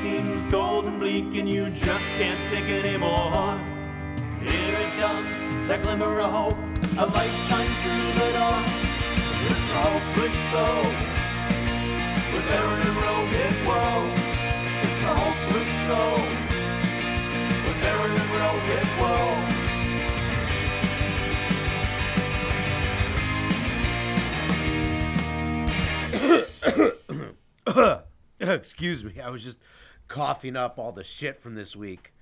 seems cold and bleak and you just can't take it anymore. Here it comes, that glimmer of hope. A light shines through the door. It's the hopeless slow. With Aaron and Rohit, whoa. It's the hopeless slow. With Aaron and Rohit, whoa. Excuse me. I was just coughing up all the shit from this week.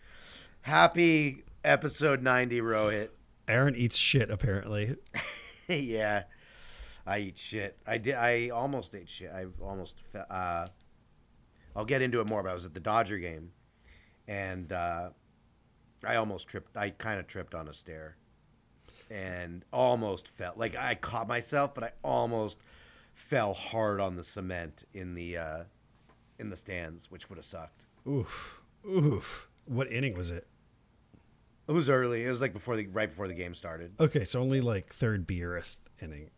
Happy episode 90, Rohit. Aaron eats shit apparently. yeah. I eat shit. I did I almost ate shit. I almost uh I'll get into it more, but I was at the Dodger game and uh I almost tripped. I kind of tripped on a stair and almost fell. Like I caught myself, but I almost fell hard on the cement in the uh in the stands, which would have sucked. Oof. Oof. What inning was it? It was early. It was like before the right before the game started. Okay, so only like third beereth inning.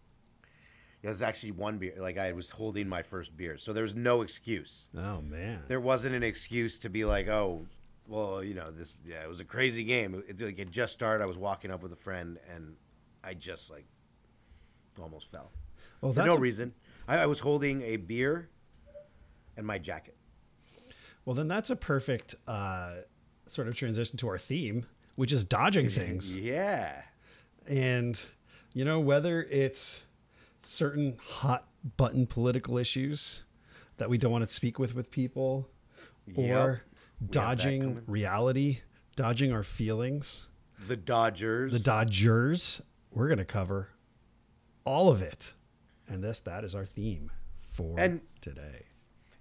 It was actually one beer. Like I was holding my first beer, so there was no excuse. Oh man. There wasn't an excuse to be like, oh, well, you know, this. Yeah, it was a crazy game. It, like, it just started. I was walking up with a friend, and I just like almost fell well, for no a- reason. I, I was holding a beer and my jacket. well then that's a perfect uh, sort of transition to our theme, which is dodging things. Yeah. And you know whether it's certain hot button political issues that we don't want to speak with with people, or dodging reality, dodging our feelings, The Dodgers. the Dodgers. We're gonna cover all of it, and this that is our theme for And- today.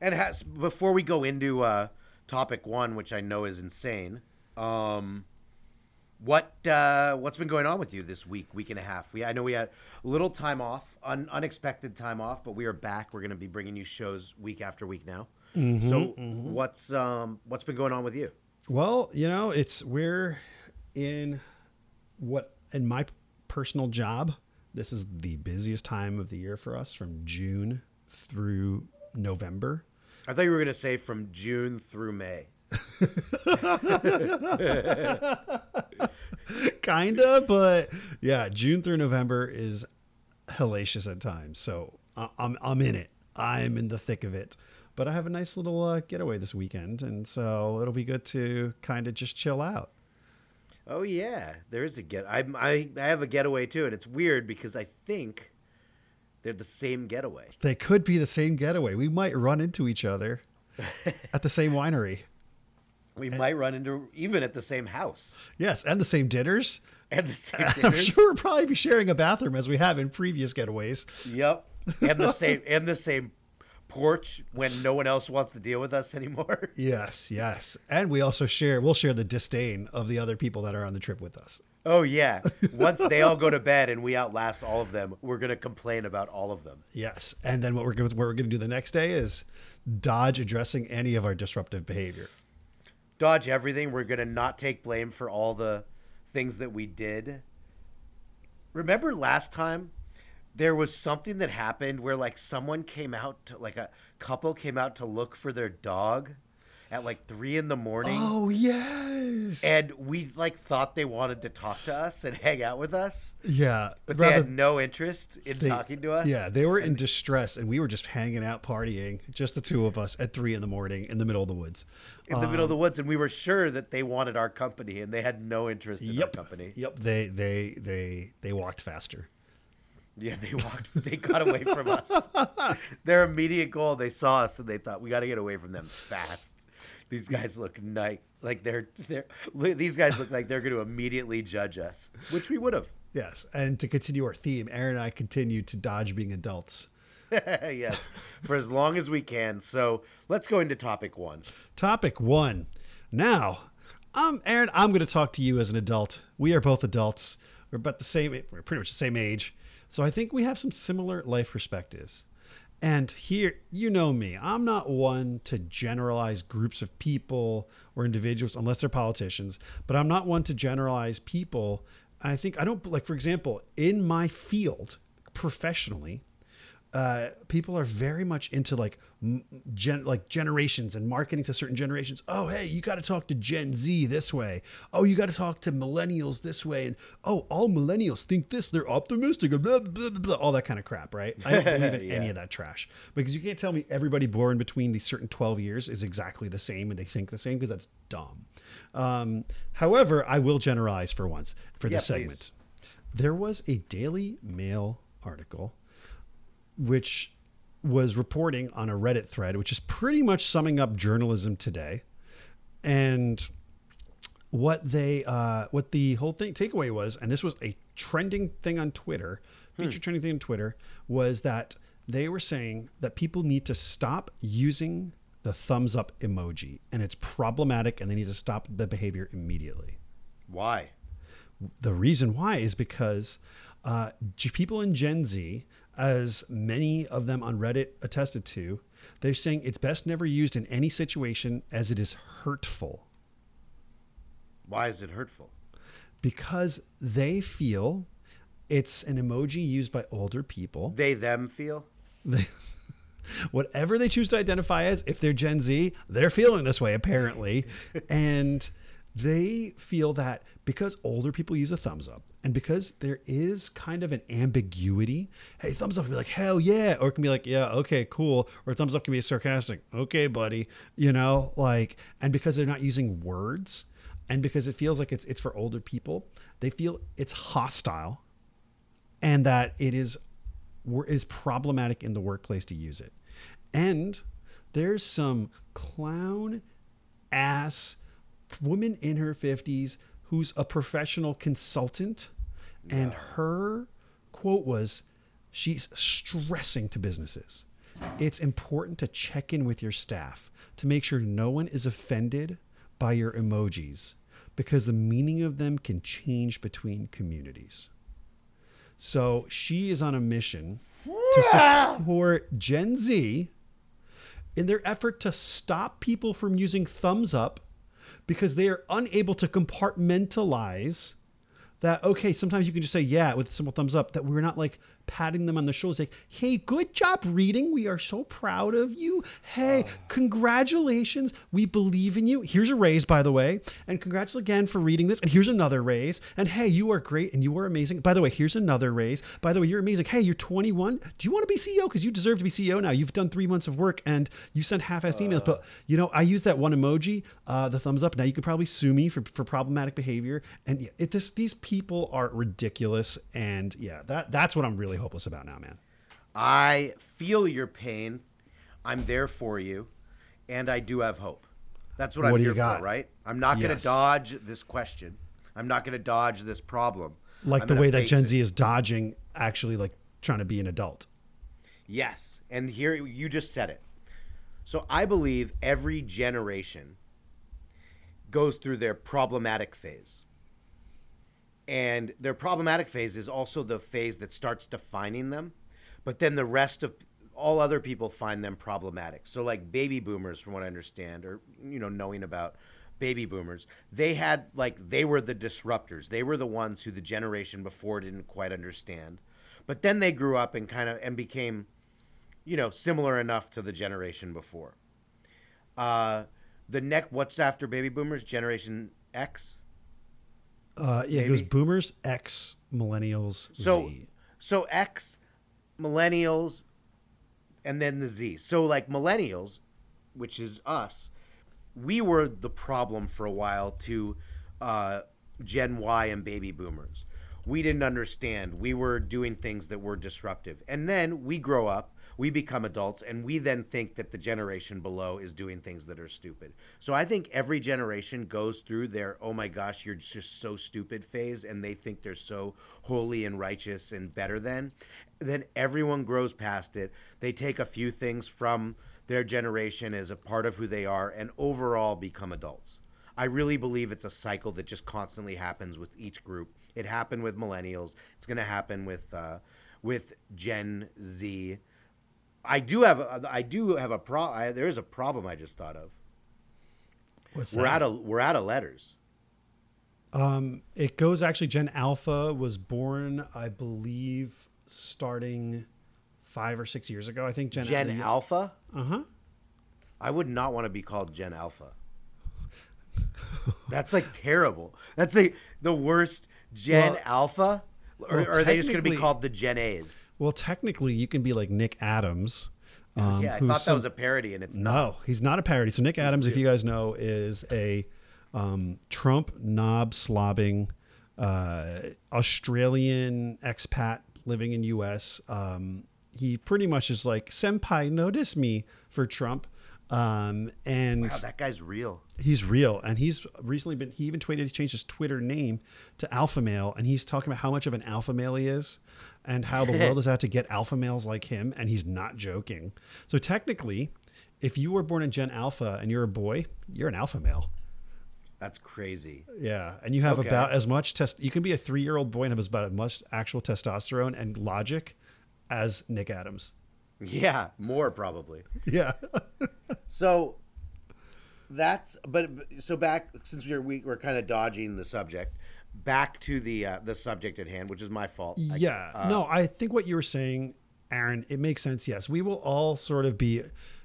And has before we go into uh, topic one, which I know is insane, um, what uh, what's been going on with you this week, week and a half? We I know we had a little time off, un, unexpected time off, but we are back. We're going to be bringing you shows week after week now. so what's um, what's been going on with you? Well, you know, it's we're in what in my personal job, this is the busiest time of the year for us from June through November. I thought you were going to say from June through May. Kinda, but yeah, June through November is hellacious at times. So I- I'm I'm in it. I'm in the thick of it. But I have a nice little uh, getaway this weekend, and so it'll be good to kind of just chill out. Oh yeah, there is a get. I, I I have a getaway too, and it's weird because I think they're the same getaway. They could be the same getaway. We might run into each other at the same winery. We might run into even at the same house Yes, and the same dinners. and the same dinners. I'm sure we'll probably be sharing a bathroom as we have in previous getaways. Yep, and the same and the same porch when no one else wants to deal with us anymore. Yes, yes. And we also share we'll share the disdain of the other people that are on the trip with us. Oh yeah, once they all go to bed and we outlast all of them, we're gonna complain about all of them. Yes. And then what we're going what we're to do the next day is dodge addressing any of our disruptive behavior. Dodge everything. We're gonna not take blame for all the things that we did. Remember last time there was something that happened where like someone came out to like a couple came out to look for their dog at like three in the morning. Oh, yes. And we like thought they wanted to talk to us and hang out with us, yeah, but they had no interest in they- talking to us. Yeah, they were in distress and we were just hanging out partying, just the two of us at 3 in the morning in the middle of the woods. in the middle of the um, woods, and we were sure that they wanted our company, and they had no interest in Yep. our company. Yep, they they they they walked faster. Yeah, they walked. They got away from us. Their immediate goal, they saw us and they thought we got to get away from them fast. These guys look nice. Like they're they're these guys look like they're going to immediately judge us, which we would have. Yes, and to continue our theme, Aaron and I continue to dodge being adults. yes, for as long as we can. So let's go into topic one. Topic one. Now, um, Aaron, I'm going to talk to you as an adult. We are both adults. We're about the same. We're pretty much the same age, so I think we have some similar life perspectives. And here, you know me, I'm not one to generalize groups of people or individuals unless they're politicians, but I'm not one to generalize people. I think I don't like, for example, in my field professionally, uh, people are very much into like gen like generations and marketing to certain generations. Oh, hey, you got to talk to Gen Z this way. Oh, you got to talk to millennials this way. And oh, all millennials think this. They're optimistic. Blah, blah, blah, blah, all that kind of crap, right? I don't believe in any of that trash because you can't tell me everybody born between these certain 12 years is exactly the same and they think the same because that's dumb. Um, however, I will generalize for once for Yeah, this please. segment. There was a Daily Mail article which was reporting on a Reddit thread, which is pretty much summing up journalism today. And what they uh, what the whole thing takeaway was, and this was a trending thing on Twitter, feature trending thing on Twitter, was that they were saying that people need to stop using the thumbs up emoji, and it's problematic, and they need to stop the behavior immediately. Why? The reason why is because uh, people in Gen Z, as many of them on Reddit attested to, they're saying it's best never used in any situation as it is hurtful Why is it hurtful? because they feel it's an emoji used by older people. They them feel. They, whatever they choose to identify as, if they're Gen Z, they're feeling this way apparently. and they feel that because older people use a thumbs up and because there is kind of an ambiguity, hey, thumbs up can be like, hell yeah. Or it can be like, yeah, okay, cool. Or thumbs up can be sarcastic, okay, buddy. You know, like, and because they're not using words and because it feels like it's it's for older people, they feel it's hostile and that it is is problematic in the workplace to use it. And there's some clown ass woman in her 50s who's a professional consultant. And her quote was she's stressing to businesses. It's important to check in with your staff to make sure no one is offended by your emojis because the meaning of them can change between communities. So she is on a mission to support Gen Z in their effort to stop people from using thumbs up because they are unable to compartmentalize that okay sometimes you can just say yeah with a simple thumbs up that we're not like patting them on the shoulders like hey good job reading. We are so proud of you. Hey congratulations. We believe in you. Here's a raise by the way and congrats again for reading this. And here's another raise. And hey you are great and you are amazing. By the way here's another raise. By the way you're amazing. Hey you're 21 do you want to be ceo because you deserve to be ceo now. You've done three months of work and you sent half-assed emails. But you know i use that one emoji uh, the thumbs up. Now you could probably sue me for, for problematic behavior. And yeah, it just these people are ridiculous. And yeah that that's what i'm really hopeless about now man I feel your pain. I'm there for you, and I do have hope. That's what, What I'm here for, right? I'm not going to dodge this question. I'm not going to dodge this problem. like I'm the way that gen it. z is dodging actually like trying to be an adult Yes, and here you just said it. So I believe every generation goes through their problematic phase. And their problematic phase is also the phase that starts defining them, but then the rest of all other people find them problematic. So like baby boomers from what I understand or you know knowing about baby boomers, they had like they were the disruptors. They were the ones who the generation before didn't quite understand. But then they grew up and kind of and became you know, similar enough to the generation before. Uh, the neck, what's after baby boomers? Generation X. uh, yeah it goes boomers x millennials So, z so X, millennials, and then the Z. So like millennials, which is us, we were the problem for a while to uh, Gen Y and baby boomers. We didn't understand. We were doing things that were disruptive, and then we grow up. We become adults, and we then think that the generation below is doing things that are stupid. So I think every generation goes through their "oh my gosh, you're just so stupid" phase, and they think they're so holy and righteous and better than. Then everyone grows past it. They take a few things from their generation as a part of who they are, and overall become adults. I really believe it's a cycle that just constantly happens with each group. It happened with millennials. It's going to happen with uh, with Gen Z. I do have a, I do have a pro. I, there is a problem I just thought of. what's We're that? out of we're out of letters. Um, it goes actually. Gen Alpha was born, I believe, starting five or six years ago. I think Gen Gen Alpha. Uh huh. I would not want to be called Gen Alpha. That's like terrible. That's like the worst Gen Well- Alpha. Or, well, are they just going to be called the Gen A's? Well, technically, you can be like Nick Adams. Um, yeah, I thought that some- was a parody, and it's not. No, he's not a parody. So Nick Adams, if you guys know, is a um, Trump knob slobbing uh, Australian expat living in U.S. Um, he pretty much is like senpai, notice me for Trump, um, and Wow, that guy's real. He's real. And he's recently been. He even tweeted he changed his Twitter name to Alpha Male, and he's talking about how much of an alpha male he is, and how the world is out to get alpha males like him, and he's not joking. So technically, if you were born in Gen Alpha and you're a boy, you're an alpha male. That's crazy. Yeah, and you have Okay. about as much test. You can be a three-year-old boy and have about as much actual testosterone and logic as Nick Adams. Yeah, more probably. Yeah, So that's but so back since we're we, we're kind of dodging the subject, back to the uh, the subject at hand, which is my fault. I- yeah. uh, no, I think what you were saying, Aaron, it makes sense. Yes, we will all sort of be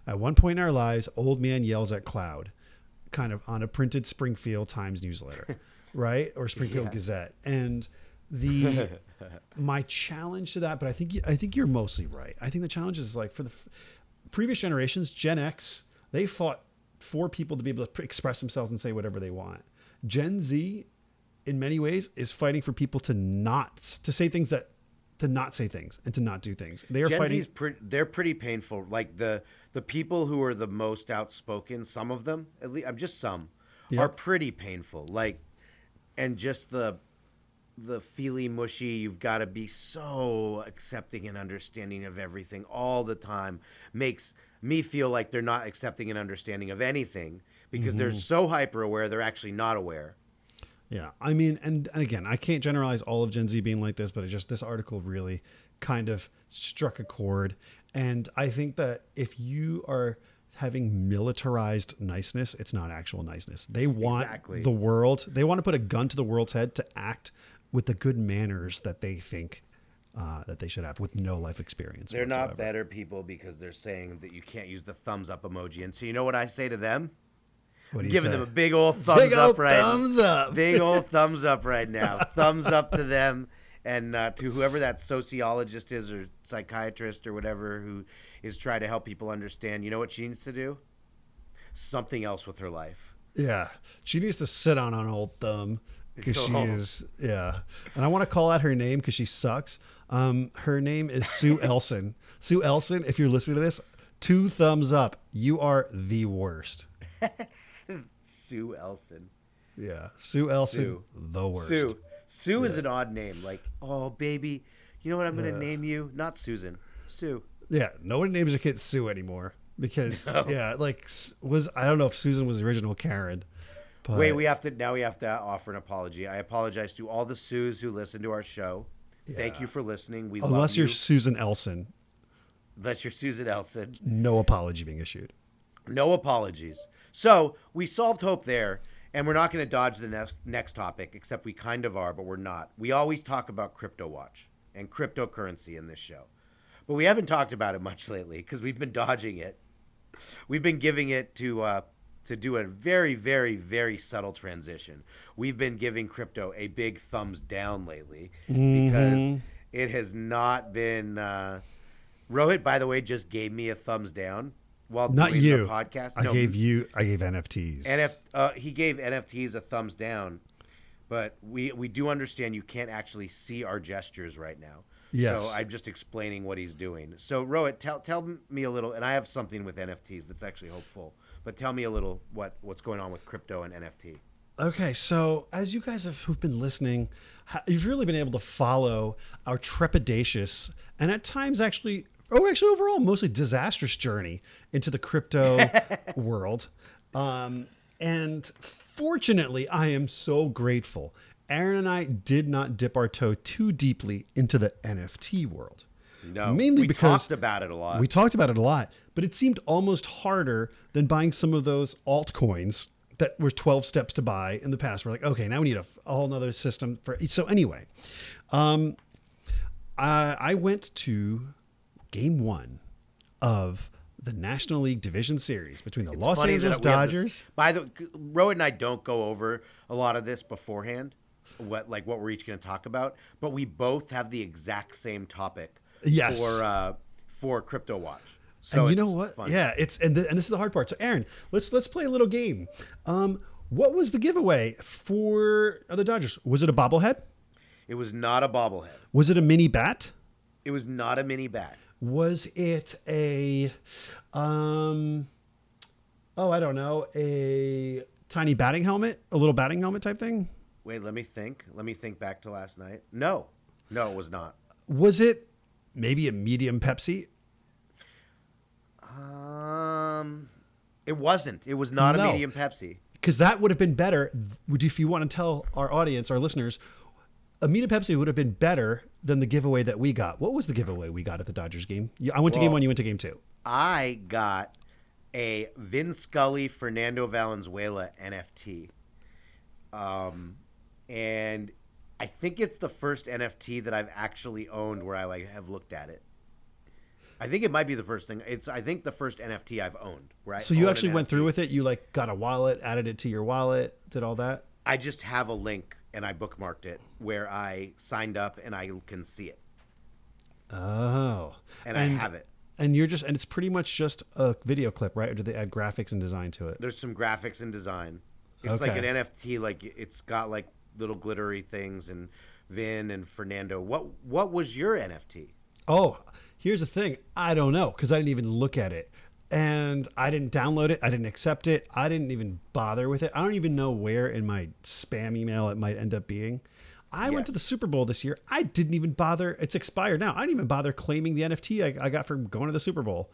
at one point in our lives. Old man yells at cloud, kind of on a printed Springfield Times newsletter, right, or Springfield Yeah. Gazette, and the my challenge to that. But I think I think you're mostly right. I think the challenge is like for the f- previous generations, Gen X, they fought for people to be able to express themselves and say whatever they want. Gen Z, in many ways, is fighting for people to not to say things that to not say things and to not do things. They are Gen fighting. Pre- they're pretty painful. Like the the people who are the most outspoken, some of them, at least, I'm just some, Yeah. are pretty painful. Like, and just the the feely mushy. You've got to be so accepting and understanding of everything all the time. Makes me feel like they're not accepting and understanding of anything because they're mm-hmm. so hyper aware they're actually not aware. Yeah, I mean, and, and again, I can't generalize all of Gen Z being like this, but it just this article really kind of struck a chord, and I think that if you are having militarized niceness, it's not actual niceness. They want Exactly. the world. They want to put a gun to the world's head to act with the good manners that they think uh, that they should have, with no life experience. They're whatsoever. not better people because they're saying that you can't use the thumbs up emoji. And so you know what I say to them? What do you giving say? them a big old thumbs Big up old right thumbs up. big old thumbs up right now thumbs up to them and uh, to whoever that sociologist is or psychiatrist or whatever who is trying to help people understand you know what she needs to do something else with her life Yeah, she needs to sit on an old thumb because she Oh. is. Yeah, and I want to call out her name because she sucks. Um, her name is Sue Elson. Sue Elson, if you're listening to this, two thumbs up. You are the worst. sue elson Yeah, Sue Elson, Sue. the worst. sue sue is an odd name like oh baby you know what i'm gonna Yeah. name you not susan sue Yeah, no one names their kid Sue anymore because No. yeah, like was I don't know if Susan was the original Karen. But Wait, we have to now. We have to offer an apology. I apologize to all the Sues who listen to our show. Thank you for listening. We unless you're you. Susan Elson, Unless you're Susan Elson. no apology being issued. No apologies. So we solved hope there, and we're not going to dodge the next next topic, except we kind of are, but we're not. We always talk about crypto watch and cryptocurrency in this show, but we haven't talked about it much lately because we've been dodging it. We've been giving it to uh, to do a very, very, very subtle transition. We've been giving crypto a big thumbs down lately because it has not been. Uh, Rohit, by the way, just gave me a thumbs down while Not doing you. the podcast. I No, gave you. I gave NFTs. NF, uh, he gave NFTs a thumbs down, but we we do understand you can't actually see our gestures right now. Yes. So I'm just explaining what he's doing. So Rohit, tell tell me a little, and I have something with NFTs that's actually hopeful. But tell me a little what what's going on with crypto and NFT. Okay, so as you guys have who've been listening, you've really been able to follow our trepidatious and at times actually, oh, actually overall mostly disastrous journey into the crypto world. Um, and fortunately, I am so grateful. Aaron and I did not dip our toe too deeply into the NFT world. No, Mainly we because talked about it a lot. We talked about it a lot, but it seemed almost harder than buying some of those altcoins that were 12 steps to buy in the past. We're like, okay, now we need a, a whole nother system for. So anyway, um, I, I went to game one of the National League Division Series between the It's Los Angeles have this- Dodgers. By the Rohit and I don't go over a lot of this beforehand, what like what we're each going to talk about, but we both have the exact same topic. Yes. For uh, for Crypto Watch. So and you know what? fun. Yeah, it's and th- and this is the hard part. So, Aaron, let's let's play a little game. Um, what was the giveaway for the Dodgers? Was it a bobblehead? It was not a bobblehead. Was it a mini bat? It was not a mini bat. Was it a, um, oh, I don't know, a tiny batting helmet, a little batting helmet type thing? Wait, let me think. Let me think back to last night. No, no, it was not. Was it maybe a medium Pepsi? Um, it wasn't. It was not No. a medium Pepsi. Because that would have been better. Would If you want to tell our audience, our listeners, a Mita Pepsi would have been better than the giveaway that we got. What was the giveaway we got at the Dodgers game? I went to game one. You went to game two. I got a Vin Scully Fernando Valenzuela NFT. Um, and I think it's the first NFT that I've actually owned where I like have looked at it. I think it might be the first thing. It's I think the first NFT I've owned. Right. So you actually went through with it. You like got a wallet, added it to your wallet, did all that. I just have a link and I bookmarked it where I signed up and I can see it Oh, and, I have it. And you're just and it's pretty much just a video clip, right? Or do they add graphics and design to it? There's some graphics and design. It's like an NFT. Like it's got like little glittery things and Vin and Fernando. What what was your NFT? Oh, here's the thing. I don't know because I didn't even look at it. And I didn't download it. I didn't accept it. I didn't even bother with it. I don't even know where in my spam email it might end up being. I went to the Super Bowl this year. I didn't even bother. It's expired now. I didn't even bother claiming the NFT I, I got for going to the Super Bowl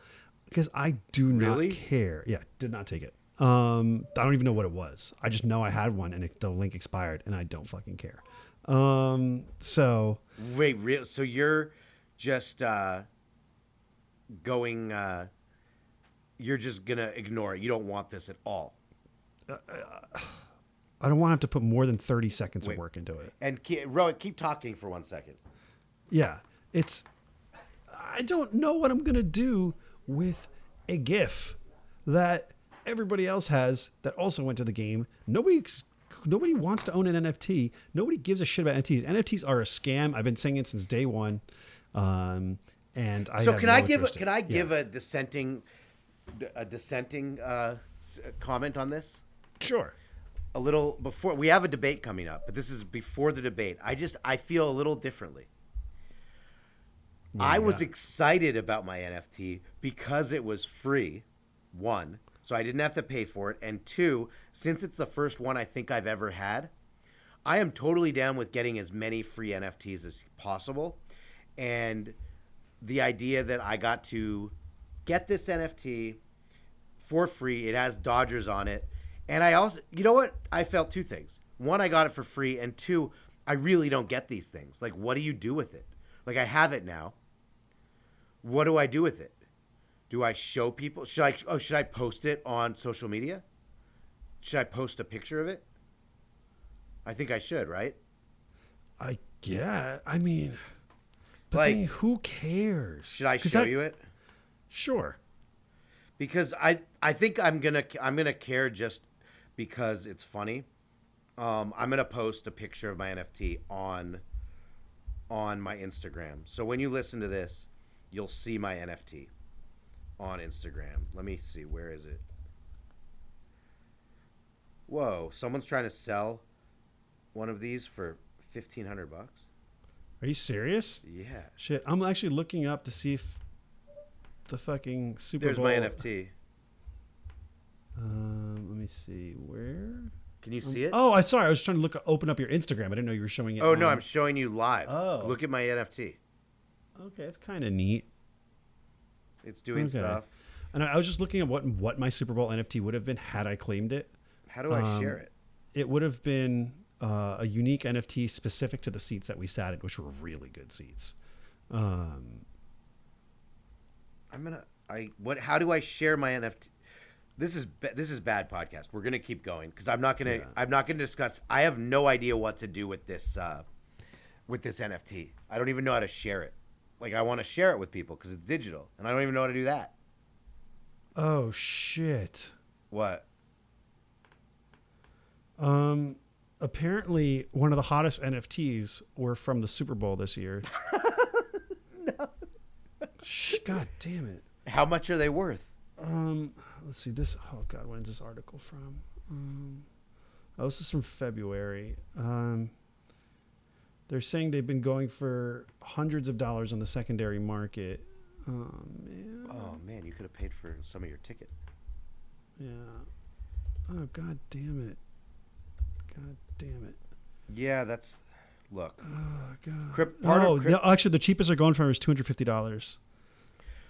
because I do Really? not care. Yeah, did not take it. Um, I don't even know what it was. I just know I had one and it, the link expired, and I don't fucking care. Um, so Wait, real? So you're just uh, going? Uh, you're just gonna ignore it. You don't want this at all. I don't want to have to put more than thirty seconds Wait. of work into it. And keep, Rohit, keep talking for one second. Yeah, it's. I don't know what I'm gonna do with a GIF that everybody else has that also went to the game. Nobody, nobody wants to own an NFT. Nobody gives a shit about NFTs. NFTs are a scam. I've been saying it since day one. Um, and I So can no I give? Can. I Yeah. give a dissenting, a dissenting uh, comment on this? sure? a little before we have a debate coming up, but this is before the debate. I just I feel a little differently. I was got? excited about my NFT because it was free. One, so I didn't have to pay for it, and two, since it's the first one I think I've ever had, I am totally down with getting as many free NFTs as possible. And the idea that I got to get this NFT for free, it has Dodgers on it. And I also, you know what? I felt two things. One, I got it for free. And two, I really don't get these things. Like, what do you do with it? Like, I have it now. What do I do with it? Do I show people? Should I, oh, should I post it on social media? Should I post a picture of it? I think I should, right? I yeah. I mean, but Like- then who cares? Should I show that- you it? Sure. because I I think I'm gonna I'm gonna care just because it's funny. Um, I'm gonna post a picture of my NFT on on my Instagram. So when you listen to this, you'll see my NFT on Instagram. Let me see where is it. Whoa! Someone's trying to sell one of these for fifteen hundred bucks. Are you serious? Yeah, Shit, I'm actually looking up to see if the fucking Super there's Bowl. my NFT. Um, let me see where. Can you see it? Oh, I'm sorry. I was trying to look open up your Instagram. I didn't know you were showing it. Oh no, I'm showing you live. Oh. Look at my NFT. Okay, it's kind of neat. It's doing Okay. stuff. And I was just looking at what what my Super Bowl NFT would have been had I claimed it. How do I Um, share it? It would have been uh, a unique NFT specific to the seats that we sat in, which were really good seats. Um, I'm gonna. I what? How do I share my NFT? This is this is bad podcast. We're gonna keep going because I'm not gonna. Yeah. I'm not gonna discuss. I have no idea what to do with this. Uh, with this NFT, I don't even know how to share it. Like I want to share it with people because it's digital, and I don't even know how to do that. Oh shit. What? Um, apparently one of the hottest NFTs were from the Super Bowl this year. no. God damn it. How much are they worth? Um, let's see this. Oh God, when's this article from? Um, oh, this is from February. Um, they're saying they've been going for hundreds of dollars on the secondary market. Oh man. Oh man, you could have paid for some of your ticket. Yeah. Oh God damn it. God damn it. Yeah, that's. Look, Oh God. Crypt- part of oh, crypt- the- actually, the cheapest they're going for is two hundred fifty dollars.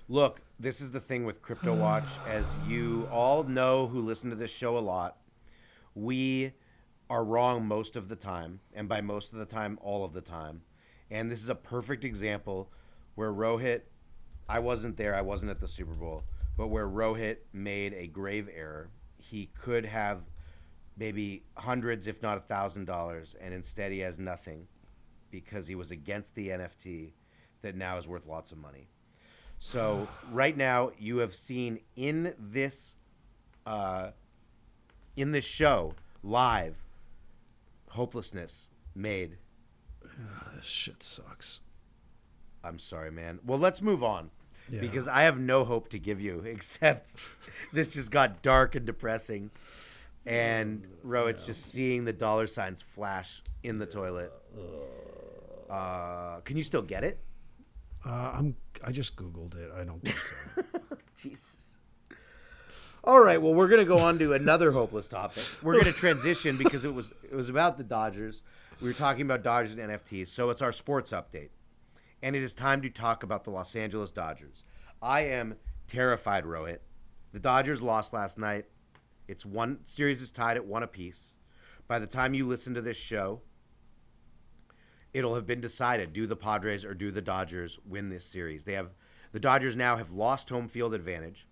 look. This is the thing with Crypto Watch, as you all know who listen to this show a lot. We are wrong most of the time, and by most of the time, all of the time. And this is a perfect example where Rohit, I wasn't there, I wasn't at the Super Bowl, but where Rohit made a grave error. He could have maybe hundreds, if not a thousand dollars, and instead he has nothing because he was against the NFT that now is worth lots of money. So right now you have seen in this uh, in this show live hopelessness made. This shit sucks. I'm sorry, man. Well, let's move on Yeah. because I have no hope to give you except this just got dark and depressing. And Ro, it's just seeing the dollar signs flash in the toilet. Uh, can you still get it? Uh, I'm. I just googled it. I don't think so. Jesus. All right, well, we're going to go on to another hopeless topic. We're going to transition because it was it was about the Dodgers. We were talking about Dodgers and NFTs, so it's our sports update. And it is time to talk about the Los Angeles Dodgers. I am terrified, Rohit. The Dodgers lost last night. It's one series is tied at one apiece. By the time you listen to this show, it'll have been decided do the Padres or do the Dodgers win this series. They have the Dodgers now have lost home field advantage.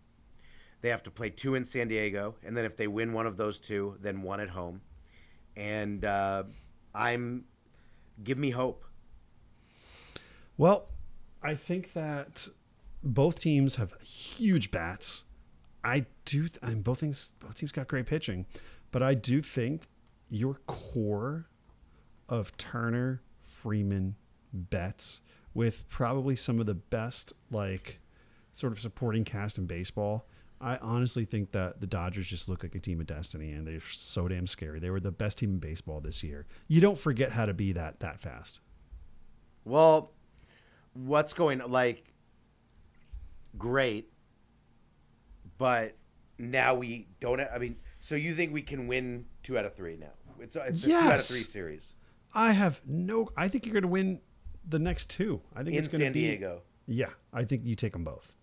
They have to play two in San Diego, and then if they win one of those two, then one at home. And uh, I'm give me hope. Well, I think that both teams have huge bats. I do. I mean, both things. Both teams got great pitching, but I do think your core of Turner, Freeman, Betts, with probably some of the best like sort of supporting cast in baseball. I honestly think that the Dodgers just look like a team of destiny, and they're so damn scary. They were the best team in baseball this year. You don't forget how to be that that fast. Well, what's going like great, but now we don't. I mean, so you think we can win two out of three now? It's a, it's a two out of three series I have no. I think you're going to win the next two. I think in it's going to San be. Diego. Yeah, I think you take them both.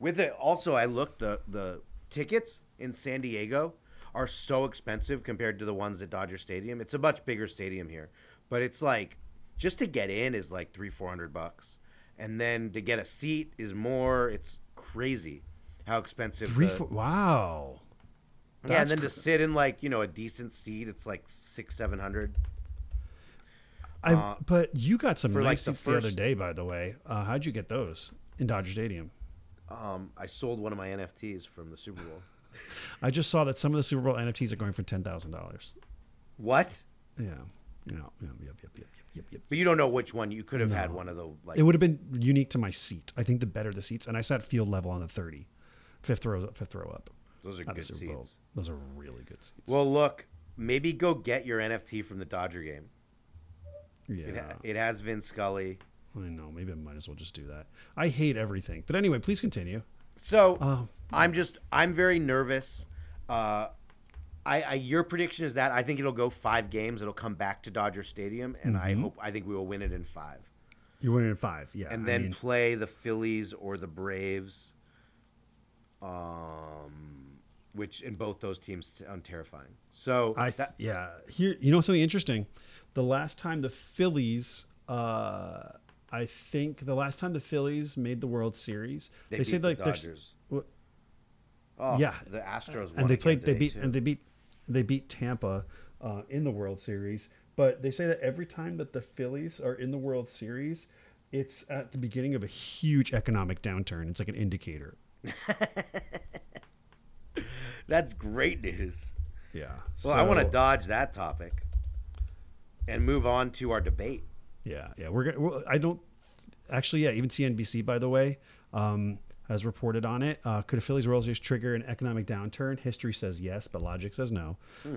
With it, also, I looked the the tickets in San Diego are so expensive compared to the ones at Dodger Stadium. It's a much bigger stadium here, but it's like just to get in is like three four hundred bucks, and then to get a seat is more. It's crazy how expensive. Three, the- four, wow. yeah, and That's then to sit in like you know a decent seat, it's like six seven hundred. I, Uh, but you got some for, like, nice the seats the other day, by the way. Uh, how'd you get those in Dodger Stadium? Um, I sold one of my NFTs from the Super Bowl. I just saw that some of the Super Bowl NFTs are going for ten thousand dollars. what? Yeah, yeah, yeah, yep, yep, yep, yep, yep. But you don't know which one. You could have had one of the like. It would have been unique to my seat. I think the better the seats, and I sat field level on the thirty, fifth row, fifth row up. those are Not good Super Bowl. seats. Those are really good seats. Well, look, maybe go get your NFT from the Dodger game. yeah, It, ha- it has Vin Scully. I know. Maybe I might as well just do that. I hate everything. But anyway, please continue. So Oh. I'm just I'm very nervous. Uh, I, I your prediction is that I think it'll go five games. It'll come back to Dodger Stadium, and I Mm-hmm. hope I think we will win it in five, You're winning in five. Yeah. and I then mean, play the Phillies or the Braves. Um, which in both those teams sound terrifying. So I that- yeah. Here, you know something interesting. The last time the Phillies, uh, I think the last time the Phillies made the World Series, they, they, said the like Dodgers. what- Oh, yeah. the Astros won and they played they beat too. and they beat they beat Tampa uh, in the World Series. But they say that every time that the Phillies are in the World Series, it's at the beginning of a huge economic downturn. It's like an indicator. That's great news. Yeah. Well, I want to dodge that topic and move on to our debate. Yeah, yeah. We're gonna. Well, I don't actually. Yeah, even CNBC, by the way, um, has reported on it. Uh, could a Phillies World Series trigger an economic downturn? History says yes, but logic says no.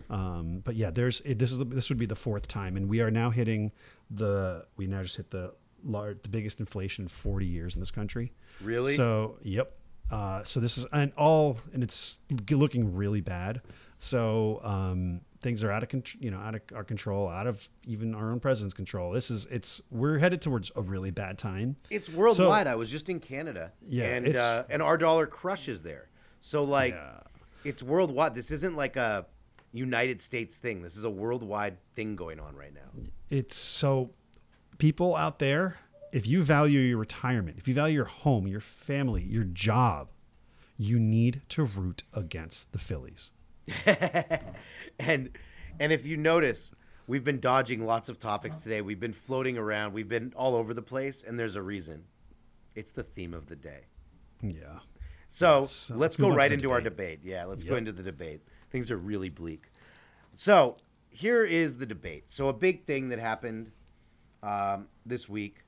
Um, but yeah, there's it, this is this would be the fourth time, and we are now hitting the. We now just hit the large, the biggest inflation in 40 years in this country. Really? So yep. Uh, so this is and all and it's looking really bad. So um, things are out of control, you know, out of our control, out of even our own president's control. This is it's we're headed towards a really bad time. It's worldwide. I was just in Canada. Yeah, and uh, and our dollar crushes there. So like, Yeah. it's worldwide. This isn't like a United States thing. This is a worldwide thing going on right now. It's so people out there, if you value your retirement, if you value your home, your family, your job, you need to root against the Phillies. and and if you notice, we've been dodging lots of topics today. We've been floating around. We've been all over the place, and there's a reason. It's the theme of the day. Yeah. So Yes, let's let's go move on to right into our debate. debate. Yeah, let's go into the debate. Things are really bleak. So here is the debate. So a big thing that happened um, this week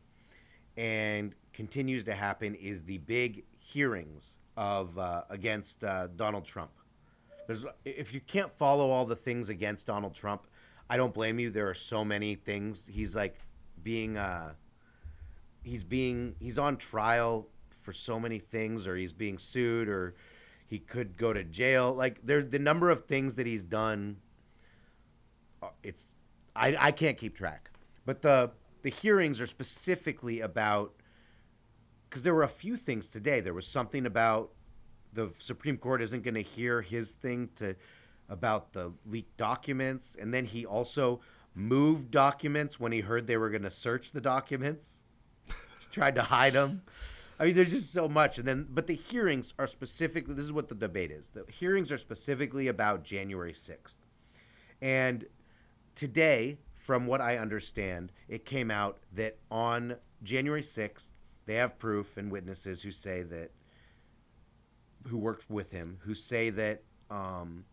and continues to happen is the big hearings of uh, against uh, Donald Trump. There's, if you can't follow all the things against Donald Trump, I don't blame you. There are so many things. He's like being uh, he's being he's on trial for so many things or he's being sued or he could go to jail like there the number of things that he's done uh, it's I, I can't keep track but the the hearings are specifically about because there were a few things today there was something about the supreme court isn't going to hear his thing to about the leaked documents and then he also moved documents when he heard they were going to search the documents tried to hide them. I mean, there's just so much, and then but the hearings are specifically. This is what the debate is. The hearings are specifically about January sixth, and today, from what I understand, it came out that on January sixth, they have proof and witnesses who say that who worked with him who say that um,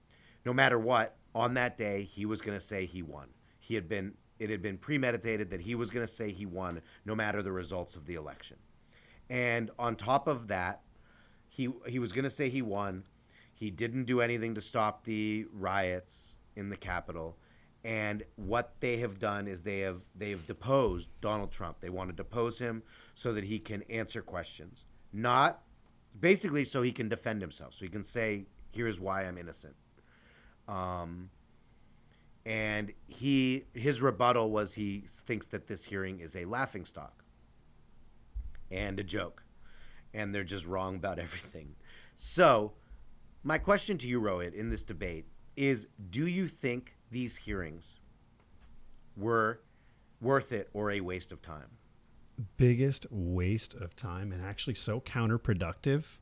no matter what on that day he was going to say he won. He had been it had been premeditated that he was going to say he won no matter the results of the election. And on top of that, he he was going to say he won. He didn't do anything to stop the riots in the Capitol. And what they have done is they have they have deposed Donald Trump. They want to depose him so that he can answer questions, not basically so he can defend himself, so he can say, "Here's why I'm innocent." Um, and he his rebuttal was he thinks that this hearing is a laughing stock and a joke, and they're just wrong about everything. So, my question to you, Rohit, in this debate is: Do you think these hearings were worth it or a waste of time? Biggest waste of time and actually so counterproductive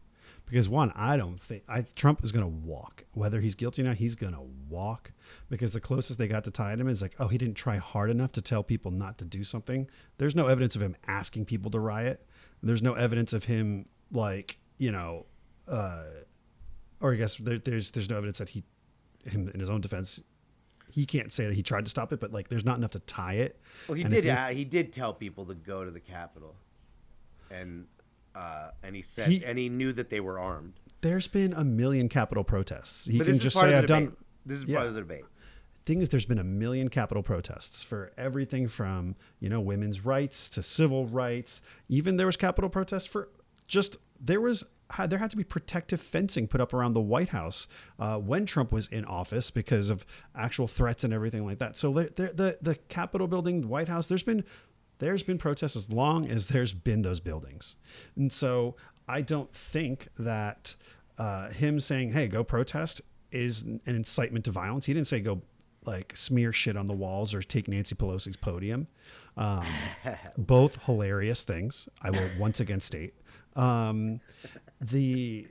because one i don't think I, trump is going to walk. Whether he's guilty or not he's going to walk because the closest they got to tie him is like oh he didn't try hard enough to tell people not to do something. There's no evidence of him asking people to riot. There's no evidence of him like you know uh or i guess there, there's there's no evidence that he him in his own defense he can't say that he tried to stop it but like there's not enough to tie it Well, he And did. you- uh, he did tell people to go to the Capitol, and uh, and he said, He- and he knew that they were armed. there's been a million capital protests. He can just say, I've done. This is Yeah. part of the debate. Thing is, there's been a million capital protests for everything from, you know, women's rights to civil rights. Even there was capital protests for just, there was, there had to be protective fencing put up around the White House uh, when Trump was in office because of actual threats and everything like that. So there, there, the, the Capitol building, the White House, there's been, there's been protests as long as there's been those buildings. And so I don't think that uh, him saying, hey, go protest is an incitement to violence. He didn't say go like smear shit on the walls or take Nancy Pelosi's podium. Um, both hilarious things. I will once again state. Um, the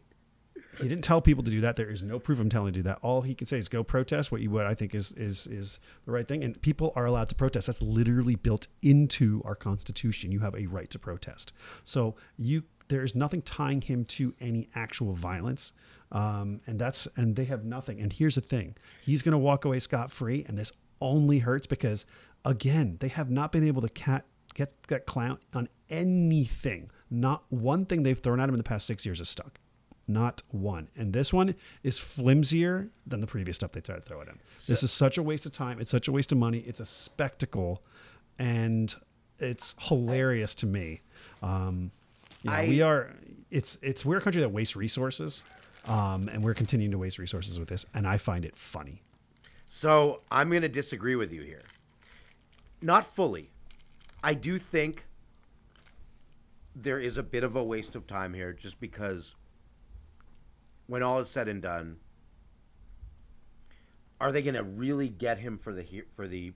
he didn't tell people to do that. There is no proof I'm telling to do that. All he can say is go protest what you what I think is is is the right thing, and people are allowed to protest. That's literally built into our constitution. You have a right to protest. So you there is nothing tying him to any actual violence, um, and that's and they have nothing. And here's the thing: he's going to walk away scot free, and this only hurts because again they have not been able to cat get get clown on anything. Not one thing they've thrown at him in the past six years is stuck. Not one. And this one is flimsier than the previous stuff they tried to throw at him. this is such a waste of time. It's such a waste of money. It's a spectacle, and it's hilarious to me. Um, you know, I- we are. It's it's we're a country that wastes resources, um, and we're continuing to waste resources with this, and I find it funny. So I'm going to disagree with you here. Not fully. I do think there is a bit of a waste of time here just because when all is said and done, are they going to really get him for the for the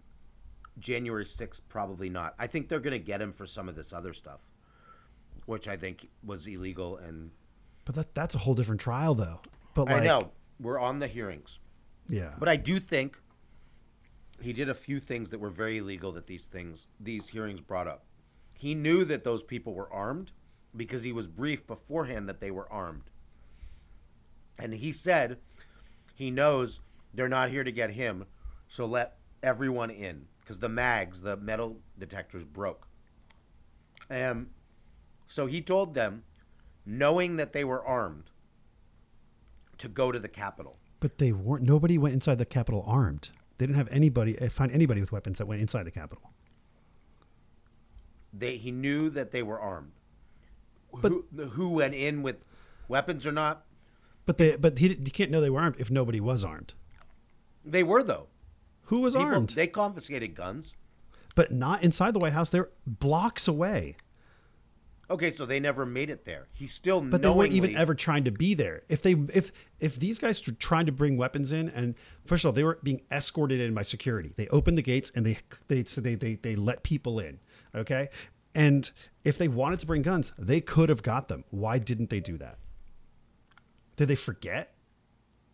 January 6th? Probably not. I think they're going to get him for some of this other stuff, which I think was illegal and But that that's a whole different trial, though. But like, I know we're on the hearings. yeah, But I do think he did a few things that were very illegal that these things these hearings brought up. He knew that those people were armed because he was briefed beforehand that they were armed. And he said he knows they're not here to get him, so let everyone in because the mags, the metal detectors broke. And so he told them knowing that they were armed to go to the Capitol. But they weren't. Nobody went inside the Capitol armed. They didn't have anybody uh, find anybody with weapons that went inside the Capitol. They he knew that they were armed. But- who, who went in with weapons or not? But they but he you can't know they were armed if nobody was armed. They were though. Who was People, armed? They confiscated guns. but not inside the White House. They're blocks away. Okay, so they never made it there. He still But they weren't even ever trying to be there. If they if if these guys were trying to bring weapons in, and first of all, they were being escorted in by security. They opened the gates and they they so they they they let people in. Okay, and if they wanted to bring guns, they could have got them. Why didn't they do that? Did they forget?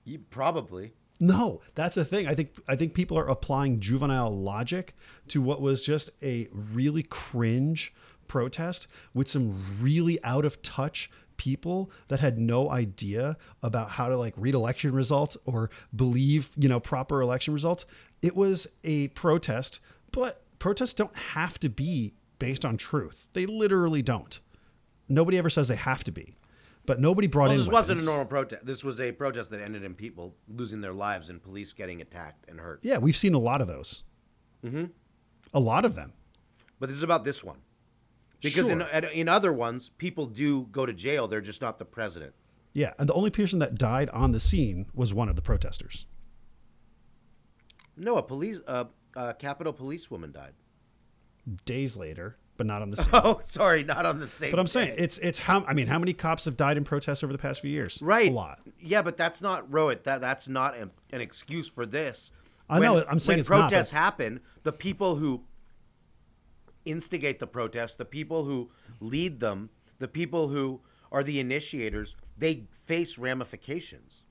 You- probably. No, that's the thing. I think I think people are applying juvenile logic to what was just a really cringe protest with some really out of touch people that had no idea about how to like read election results or believe, you know, proper election results. It was a protest, but protests don't have to be based on truth. They literally don't. Nobody ever says they have to be. But nobody brought Well, in this wasn't a normal protest. This was a protest that ended in people losing their lives and police getting attacked and hurt. Yeah, we've seen a lot of those. Mm-hmm. A lot of them. But this is about this one. Because in, Sure. in other ones, people do go to jail. They're just not the president. Yeah, and the only person that died on the scene was one of the protesters. No, a police, uh, a Capitol policewoman died. Days later, but not on the scene. Oh, sorry, not on the same. but I'm saying day. it's it's how I mean, how many cops have died in protests over the past few years? right. a lot. Yeah, but that's not Rohit. That that's not an, an excuse for this. I know, I'm saying when it's not, protests but- happen, the people who instigate the protests, the people who lead them, the people who are the initiators, they face ramifications.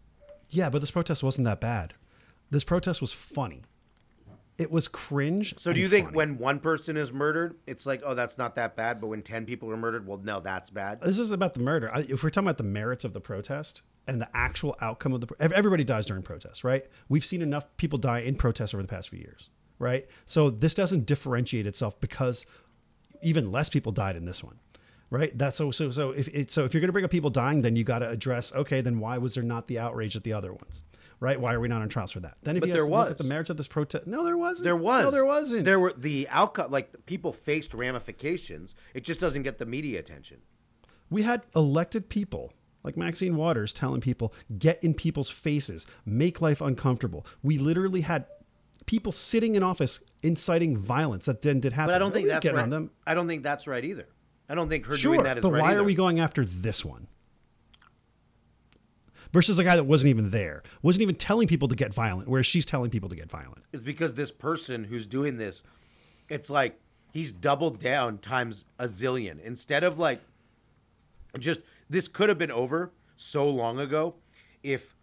Yeah, but this protest wasn't that bad. This protest was funny. It was cringe. So do you think funny. when one person is murdered, it's like, oh, that's not that bad, but when ten people are murdered, well, no, that's bad. this is about the murder? I- If we're talking about the merits of the protest and the actual outcome of the, ev- everybody dies during protests, right? We've seen enough people die in protests over the past few years, right? So this doesn't differentiate itself because even less people died in this one, right? That's so so so if it, so if you're going to bring up people dying, then you got to address okay, then why was there not the outrage at the other ones, right? Why are we not on trials for that? Then if But you there have to look was. at the merits of this protest, no, there wasn't. There was. no, there wasn't. There were the outcome. Like people faced ramifications. It just doesn't get the media attention. We had elected people like Maxine Waters telling people, get in people's faces, make life uncomfortable. We literally had people sitting in office inciting violence that then did happen. But I don't think that's right. on them. I don't think that's right either. I don't think her Sure, doing that is but right why either. are we going after this one? Versus a guy that wasn't even there, wasn't even telling people to get violent, whereas she's telling people to get violent. It's because this person who's doing this, it's like he's doubled down times a zillion. Instead of like, just this could have been over so long ago if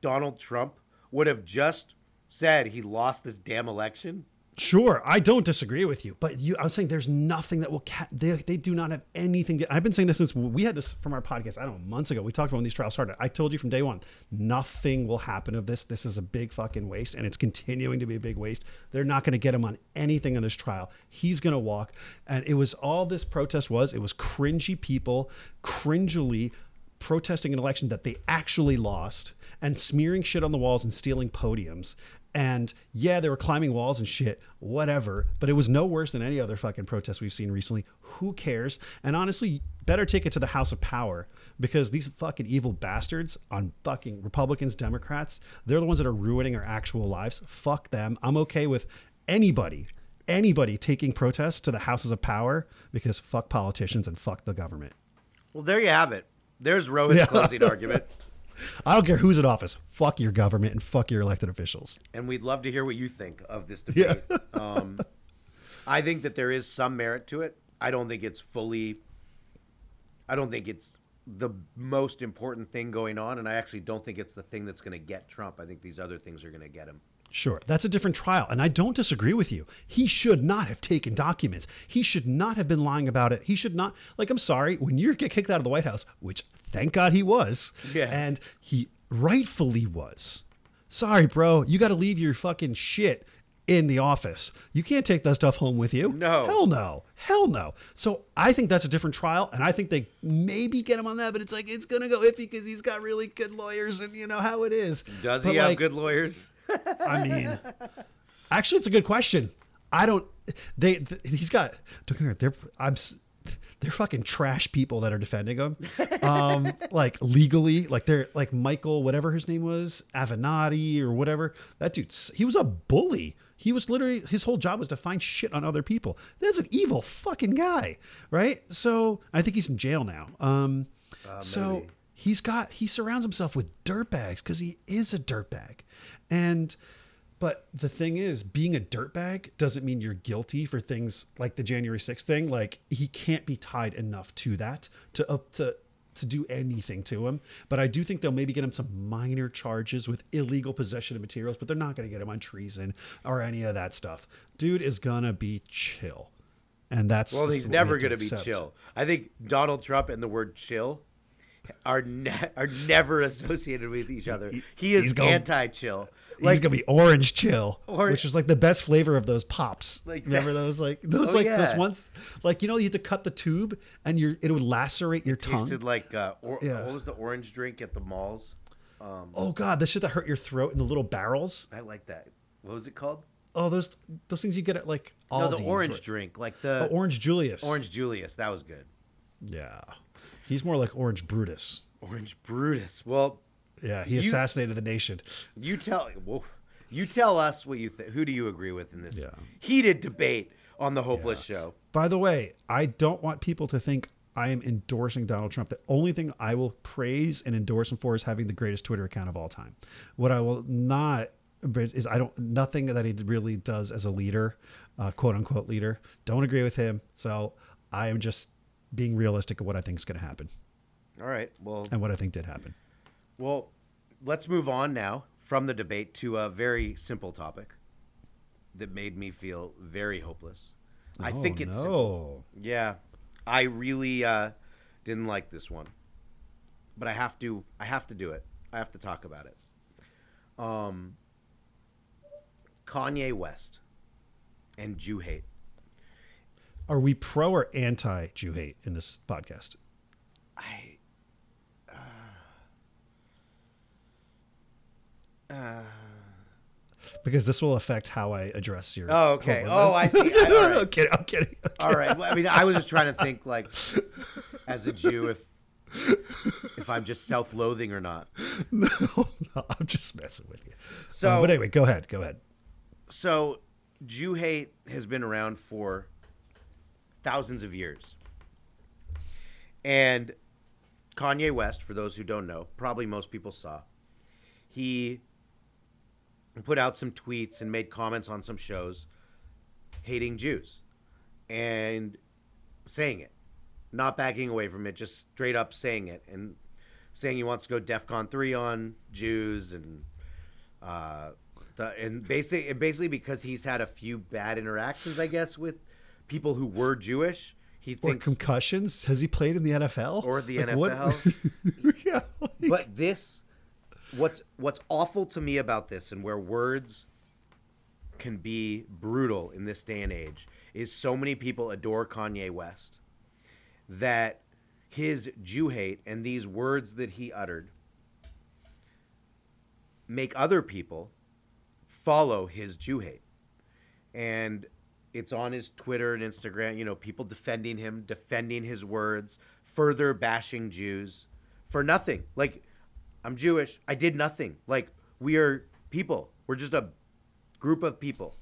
Donald Trump would have just said he lost this damn election. Sure, I don't disagree with you, but you, I'm saying there's nothing that will. Ca- they, they do not have anything. To, I've been saying this since we had this from our podcast. I don't know months ago. We talked about when these trials started. I told you from day one, nothing will happen of this. This is a big fucking waste, and it's continuing to be a big waste. They're not going to get him on anything in this trial. He's going to walk, and it was all this protest was. It was cringy people, cringily protesting an election that they actually lost and smearing shit on the walls and stealing podiums. And yeah, they were climbing walls and shit, whatever, but it was no worse than any other fucking protest we've seen recently. Who cares? And honestly, better take it to the House of Power because these fucking evil bastards on fucking Republicans, Democrats, they're the ones that are ruining our actual lives. Fuck them. I'm okay with anybody, anybody taking protests to the Houses of Power because fuck politicians and fuck the government. Well, there you have it. There's Rowan's Yeah. closing argument. I don't care who's in office. Fuck your government and fuck your elected officials. and we'd love to hear what you think of this debate. um, I think that there is some merit to it. I don't think it's fully. I don't think it's the most important thing going on, and I actually don't think it's the thing that's going to get Trump. I think these other things are going to get him. Sure, that's a different trial. And I don't disagree with you. He should not have taken documents. He should not have been lying about it. He should not, like, I'm sorry, when you get kicked out of the White House, which thank God he was, Yeah. and he rightfully was. Sorry, bro, you got to leave your fucking shit in the office. You can't take that stuff home with you. No. Hell no. Hell no. So I think that's a different trial. And I think they maybe get him on that, but it's like, it's going to go iffy because he's got really good lawyers and you know how it is. Does But, he have good lawyers? I mean, actually, it's a good question. I don't. They. Th- he's got. Don't get me wrong, They're. I'm. They're fucking trash people that are defending him, um, like legally, like they're like Michael, whatever his name was, Avenatti or whatever. That dude, he was a bully. He was literally his whole job was to find shit on other people. That's an evil fucking guy, right? So I think he's in jail now. Um, so maybe. he's got he surrounds himself with dirtbags because he is a dirtbag and but the thing is being a dirtbag doesn't mean you're guilty for things like the january 6th thing. Like he can't be tied enough to that to up to to do anything to him. But i do think they'll maybe get him some minor charges with illegal possession of materials but they're not going to get him on treason or any of that stuff. Dude is gonna be chill. And that's Well, he's never going to be chill. I think Donald Trump and the word chill are ne- are never associated with each other. He is he's going- anti-chill. he's gonna be orange chill, Or- which is like the best flavor of those pops. Like remember that- those like those Oh, like those ones like you know you had to cut the tube and your it would lacerate your tongue. tasted like uh, or, Yeah. what was the orange drink at the malls? oh god, the shit that hurt your throat in the little barrels. I like that. What was it called? Oh, those those things you get at like Aldi's. no, the orange or- drink, like Oh, the orange Julius. orange Julius. That was good. Yeah, he's more like Orange Brutus. Orange Brutus. Well, Yeah, he You- assassinated the nation. you tell. Whoa, you tell us what you think. Who do you agree with in this Yeah. heated debate on the Hopeless Show? By the way, I don't want people to think I am endorsing Donald Trump. The only thing I will praise and endorse him for is having the greatest Twitter account of all time. What I will not is I don't nothing that he really does as a leader, uh, quote unquote leader. Don't agree with him. So I am just being realistic of what I think is going to happen All right. Well, and what I think did happen. Well, let's move on now from the debate to a very simple topic that made me feel very hopeless. I Oh, think it's no. simple. Yeah, I really uh, didn't like this one, but I have to. I have to do it. I have to talk about it. Um, Kanye West and Jew hate. Are we pro or anti Jew hate in this podcast? I. Uh, uh, Because this will affect how I address your. Oh, okay. Oh, I see. I- all right. I'm kidding. I'm kidding. all right. Well, I mean, I was just trying to think, like, as a Jew, if if I'm just self-loathing or not. No, no, I'm just messing with you. So- Uh, but anyway, go ahead. Go ahead. So, Jew hate has been around for thousands of years. And Kanye West, for those who don't know, probably most people saw, he put out some tweets and made comments on some shows hating Jews and saying it, not backing away from it, just straight up saying it and saying he wants to go DEFCON three on Jews and uh, the, and basically and basically because he's had a few bad interactions, I guess, with people who were Jewish. He Or thinks, concussions? Has he played in the NFL? or the Like, NFL. yeah. like- but this what's what's awful to me about this and where words can be brutal in this day and age is so many people adore Kanye West that his Jew hate and these words that he uttered make other people follow his Jew hate. And it's on his Twitter and Instagram, you know, people defending him, defending his words, further bashing Jews for nothing. Like, I'm Jewish. I did nothing. Like, we are people. We're just a group of people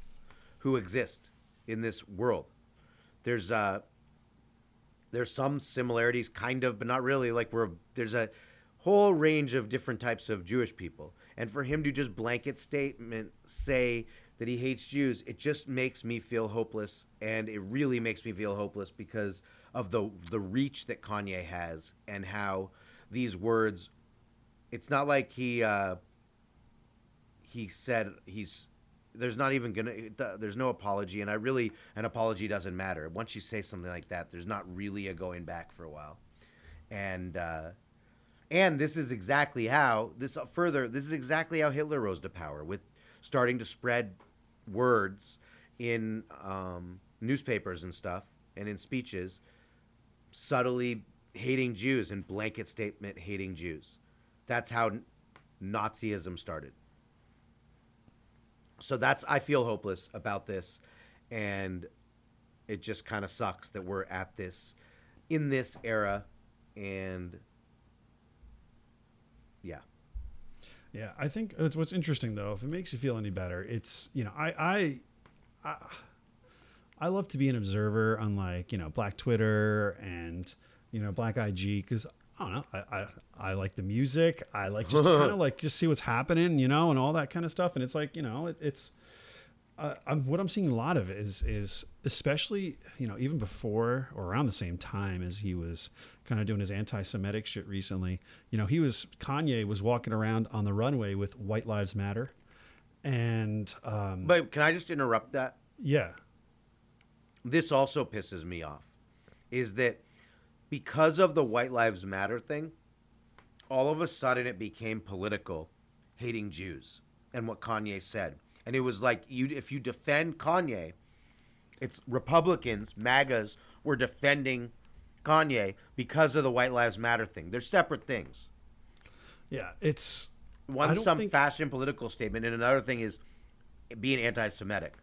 who exist in this world. There's uh there's some similarities kind of, but not really. Like we're there's a whole range of different types of Jewish people. And for him to just blanket statement say that he hates Jews, it just makes me feel hopeless and it really makes me feel hopeless because of the the reach that Kanye has and how these words it's not like he uh he said he's there's not even gonna there's no apology and i really an apology doesn't matter. Once you say something like that there's not really a going back for a while. And uh and this is exactly how this uh, further this is exactly how hitler rose to power with starting to spread words in um, newspapers and stuff and in speeches subtly hating jews and blanket statement hating jews that's how nazism started so that's I feel hopeless about this, and it just kind of sucks that we're at this in this era, and yeah, Yeah, I think it's what's interesting though. If it makes you feel any better, it's you know I I I, I love to be an observer on like you know Black Twitter and you know Black IG because I don't know I, I I like the music. I like just kind of like just see what's happening, you know, and all that kind of stuff. And it's like you know it, it's uh, I'm, what I'm seeing a lot of is is especially you know even before or around the same time as he was kind of doing his anti-Semitic shit recently. You know, he was Kanye was walking around on the runway with White Lives Matter, and um, but can I just interrupt that? yeah, This also pisses me off, is that because of the White Lives Matter thing, all of a sudden it became political, hating Jews and what Kanye said, and it was like you if you defend Kanye, it's Republicans, MAGAs were defending Kanye because of the White Lives Matter thing. They're separate things. yeah, it's one some think- fashion political statement, and another thing is being anti-Semitic.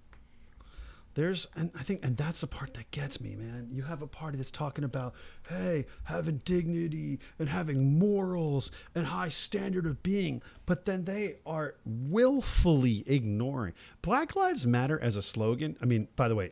There's, and I think, and that's the part that gets me, man. You have a party that's talking about, hey, having dignity and having morals and high standard of being, but then they are willfully ignoring Black Lives Matter as a slogan. I mean, by the way,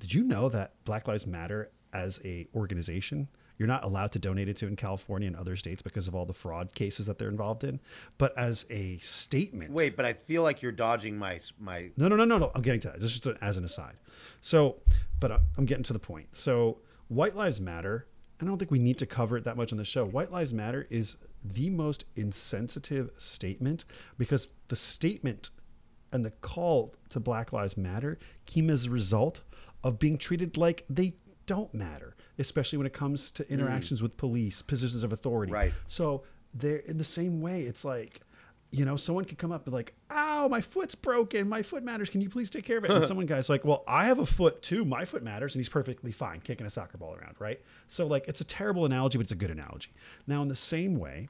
did you know that Black Lives Matter as a organization, you're not allowed to donate it to in California and other states because of all the fraud cases that they're involved in? But as a statement, Wait, but I feel like you're dodging my my. no, no, no, no, no. I'm getting to that. This is just as an aside. So, but uh, I'm getting to the point. So, White Lives Matter. I don't think we need to cover it that much on the show. White Lives Matter is the most insensitive statement because the statement and the call to Black Lives Matter came as a result of being treated like they don't matter, especially when it comes to mm. interactions with police, positions of authority. Right. So they're in the same way. It's like, you know, someone could come up and like, "Ow, my foot's broken. My foot matters. Can you please take care of it?" And someone guy's like, "Well, I have a foot too. My foot matters," and he's perfectly fine kicking a soccer ball around, right? So like, it's a terrible analogy, but it's a good analogy. Now, in the same way,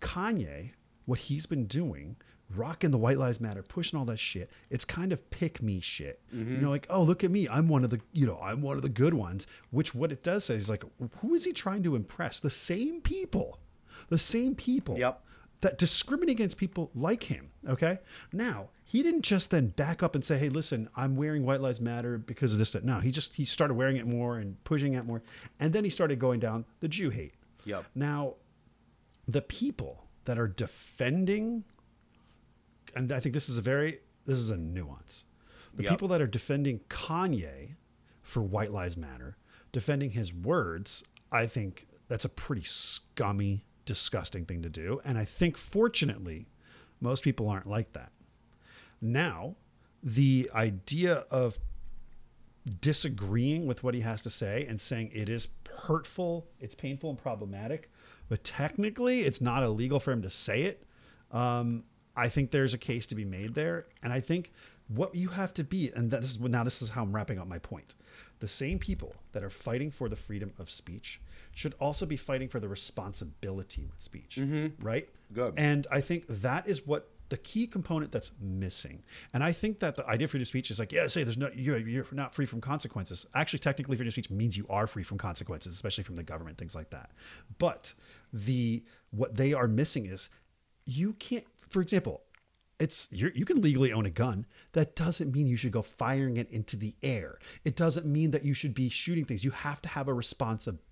Kanye, what he's been doing, rocking the White Lives Matter, pushing all that shit, it's kind of pick me shit. You mm-hmm. know, like, oh, look at me. I'm one of the, you know, I'm one of the good ones. Which what it does say is like, who is he trying to impress? The same people. The same people Yep. that discriminate against people like him. Okay. Now, he didn't just then back up and say, hey, listen, I'm wearing White Lives Matter because of this. That. No, he just, he started wearing it more and pushing it more. And then he started going down the Jew hate. Yep. Now, the people that are defending, and I think this is a very, this is a nuance. The Yep. people that are defending Kanye for White Lives Matter, defending his words, I think that's a pretty scummy disgusting thing to do. And I think, fortunately, most people aren't like that. Now, the idea of disagreeing with what he has to say and saying it is hurtful, it's painful and problematic, but technically it's not illegal for him to say it. Um, I think there's a case to be made there, and I think what you have to be, and this is now this is how I'm wrapping up my point. The same people that are fighting for the freedom of speech should also be fighting for the responsibility with speech, mm-hmm. right? Good. And I think that is what the key component that's missing. And I think that the idea of freedom of speech is like, yeah, say there's no, you're, you're not free from consequences. Actually, technically, freedom of speech means you are free from consequences, especially from the government, things like that. But the what they are missing is you can't. For example, it's you you can legally own a gun. That doesn't mean you should go firing it into the air. It doesn't mean that you should be shooting things. You have to have a responsibility,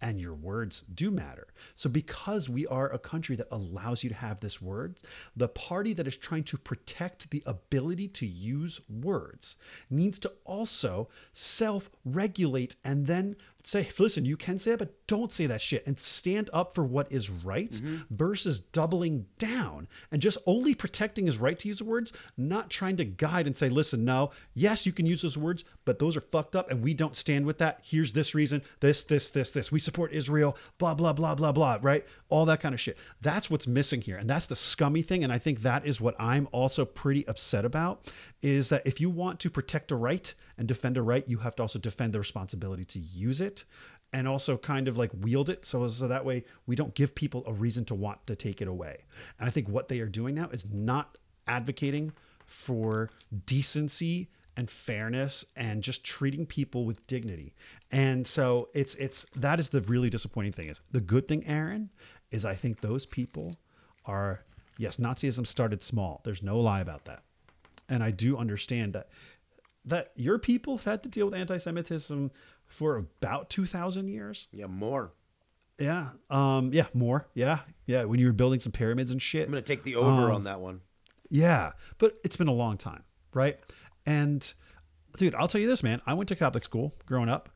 and your words do matter. So, because we are a country that allows you to have this words, the party that is trying to protect the ability to use words needs to also self-regulate and then say, listen, you can say it, but don't say that shit and stand up for what is right mm-hmm. versus doubling down and just only protecting his right to use the words, not trying to guide and say, listen, no, yes, you can use those words, but those are fucked up and we don't stand with that. Here's this reason, this, this, this, this. this. We support Israel, blah, blah, blah, blah, blah, right? All that kind of shit. That's what's missing here. And that's the scummy thing. And I think that is what I'm also pretty upset about is that if you want to protect a right and defend a right, you have to also defend the responsibility to use it and also kind of like wield it so, so that way we don't give people a reason to want to take it away. And I think what they are doing now is not advocating for decency and fairness and just treating people with dignity. And so it's it's that is the really disappointing thing is the good thing Aaron is I think those people are yes, Nazism started small. There's no lie about that. And I do understand that that your people have had to deal with anti-Semitism for about two thousand years. Yeah, more. Yeah, um, yeah, more. Yeah, yeah. When you were building some pyramids and shit. I'm gonna take the over Um, on that one. Yeah, but it's been a long time, right? And dude, I'll tell you this, man. I went to Catholic school growing up.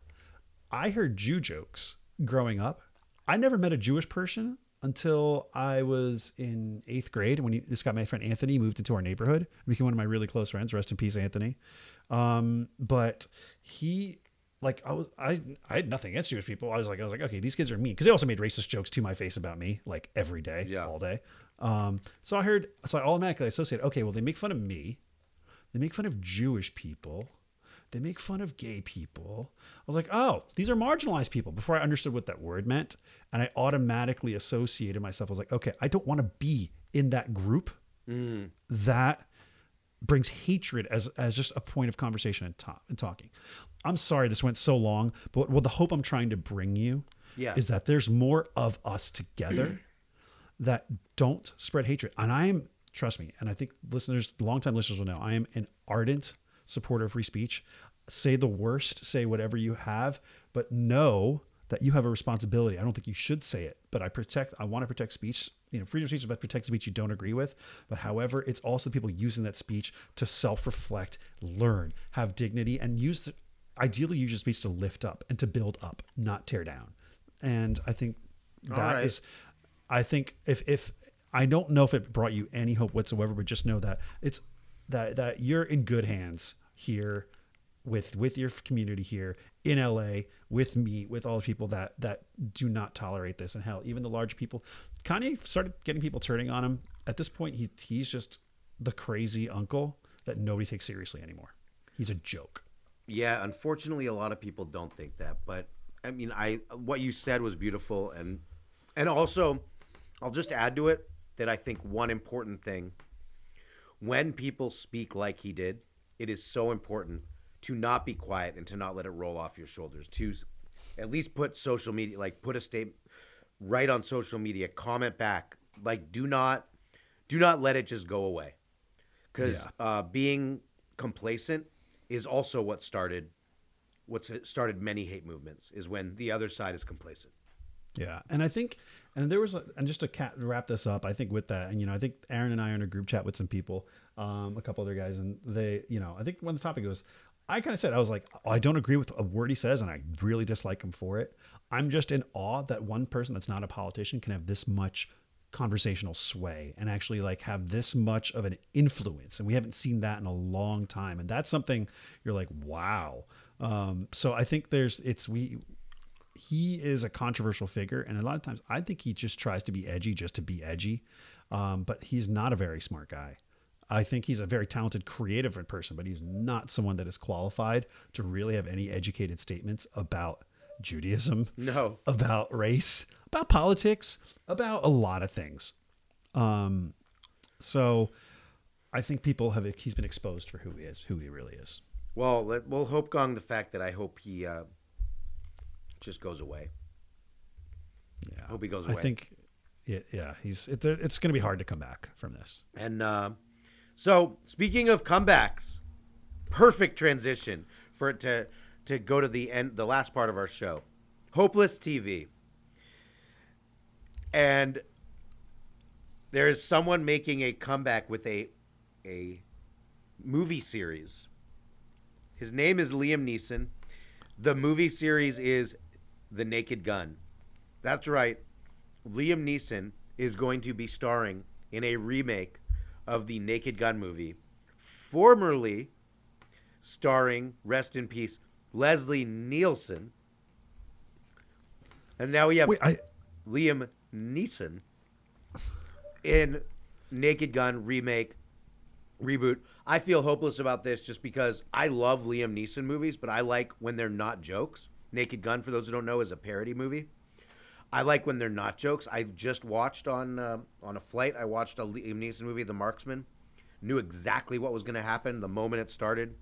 I heard Jew jokes growing up. I never met a Jewish person until I was in eighth grade when he, this guy, my friend Anthony, moved into our neighborhood. Became one of my really close friends. Rest in peace, Anthony. Um, but he like I was I I had nothing against Jewish people. I was like I was like okay, these kids are mean because they also made racist jokes to my face about me like every day, Yeah. all day. Um, so I heard so I automatically associated okay, well they make fun of me, they make fun of Jewish people, they make fun of gay people. I was like oh these are marginalized people before I understood what that word meant, and I automatically associated myself. I was like okay, I don't want to be in that group mm. that brings hatred as as just a point of conversation and, ta- and talking. I'm sorry this went so long, but what the hope I'm trying to bring you Yeah. is that there's more of us together that don't spread hatred. And I am trust me, and I think listeners, longtime listeners will know, I am an ardent supporter of free speech. Say the worst, say whatever you have, but know that you have a responsibility. I don't think you should say it, but I protect I want to protect speech. You know, freedom of speech is about protect speech you don't agree with. But however, it's also people using that speech to self-reflect, learn, have dignity, and use ideally use your speech to lift up and to build up, not tear down. And I think that is right. I think if if I don't know if it brought you any hope whatsoever, but just know that it's that that you're in good hands here with with your community here in LA with me with all the people that that do not tolerate this and hell. Even the large people Kanye started getting people turning on him. At this point he he's just the crazy uncle that nobody takes seriously anymore. He's a joke. Yeah, unfortunately, a lot of people don't think that. But I mean, I what you said was beautiful, and and also, I'll just add to it that I think one important thing when people speak like he did, it is so important to not be quiet and to not let it roll off your shoulders. To at least put social media, like put a statement right on social media, comment back, like do not do not let it just go away because Yeah. uh, being complacent is also what started what's started many hate movements is when the other side is complacent Yeah, and I think, and there was, a, and just to wrap this up, I think with that, and you know, I think Aaron and I are in a group chat with some people, um, a couple other guys, and they, you know, I think when the topic was, I kind of said I was like, "Oh, I don't agree with a word he says, and I really dislike him for it. I'm just in awe that one person that's not a politician can have this much conversational sway and actually like have this much of an influence and we haven't seen that in a long time and that's something you're like wow um, so i think there's it's we he is a controversial figure and a lot of times i think he just tries to be edgy just to be edgy um, but he's not a very smart guy i think he's a very talented creative person but he's not someone that is qualified to really have any educated statements about judaism No. about race, about politics, about a lot of things. Um, so I think people have he's been exposed for who he is, who he really is. Well, let, we'll hope gong the fact that I hope he uh, just goes away. Yeah, I Hope he goes away. I think, yeah, yeah, he's it, it's going to be hard to come back from this. And uh, so, speaking of comebacks, perfect transition for it to to go to the end, the last part of our show, Hopeless TV. And there is someone making a comeback with a a movie series. His name is Liam Neeson. The movie series is The Naked Gun. That's right. Liam Neeson is going to be starring in a remake of the Naked Gun movie, formerly starring, rest in peace, Leslie Nielsen. And now we have Wait, I Liam Neeson in Naked Gun remake reboot. I feel hopeless about this just because I love Liam Neeson movies, but I like when they're not jokes. Naked Gun, for those who don't know, is a parody movie. I like when they're not jokes. I just watched on uh, on a flight. I watched a Liam Neeson movie, The Marksman. Knew exactly what was going to happen the moment it started.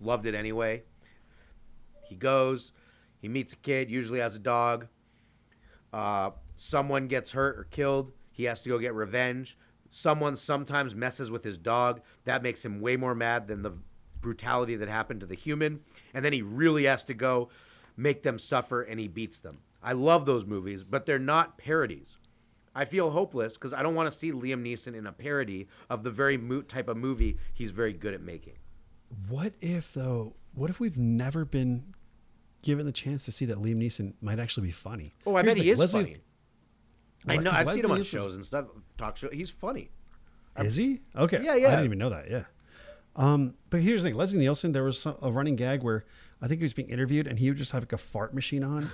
Loved it anyway. He goes. He meets a kid, usually has a dog. Uh, someone gets hurt or killed. He has to go get revenge. Someone sometimes messes with his dog. That makes him way more mad than the brutality that happened to the human. And then he really has to go make them suffer and he beats them. I love those movies, but they're not parodies. I feel hopeless because I don't want to see Liam Neeson in a parody of the very moot type of movie he's very good at making. what if though? What if we've never been given the chance to see that Liam Neeson might actually be funny? Oh, I Here's bet he is Leslie's- funny. I know. I've seen him on shows and stuff, talk show. He's funny. Is he? Okay. Yeah, yeah. I didn't even know that. Yeah. Um, but here's the thing: Leslie Nielsen. There was some, a running gag where I think he was being interviewed, and he would just have like a fart machine on,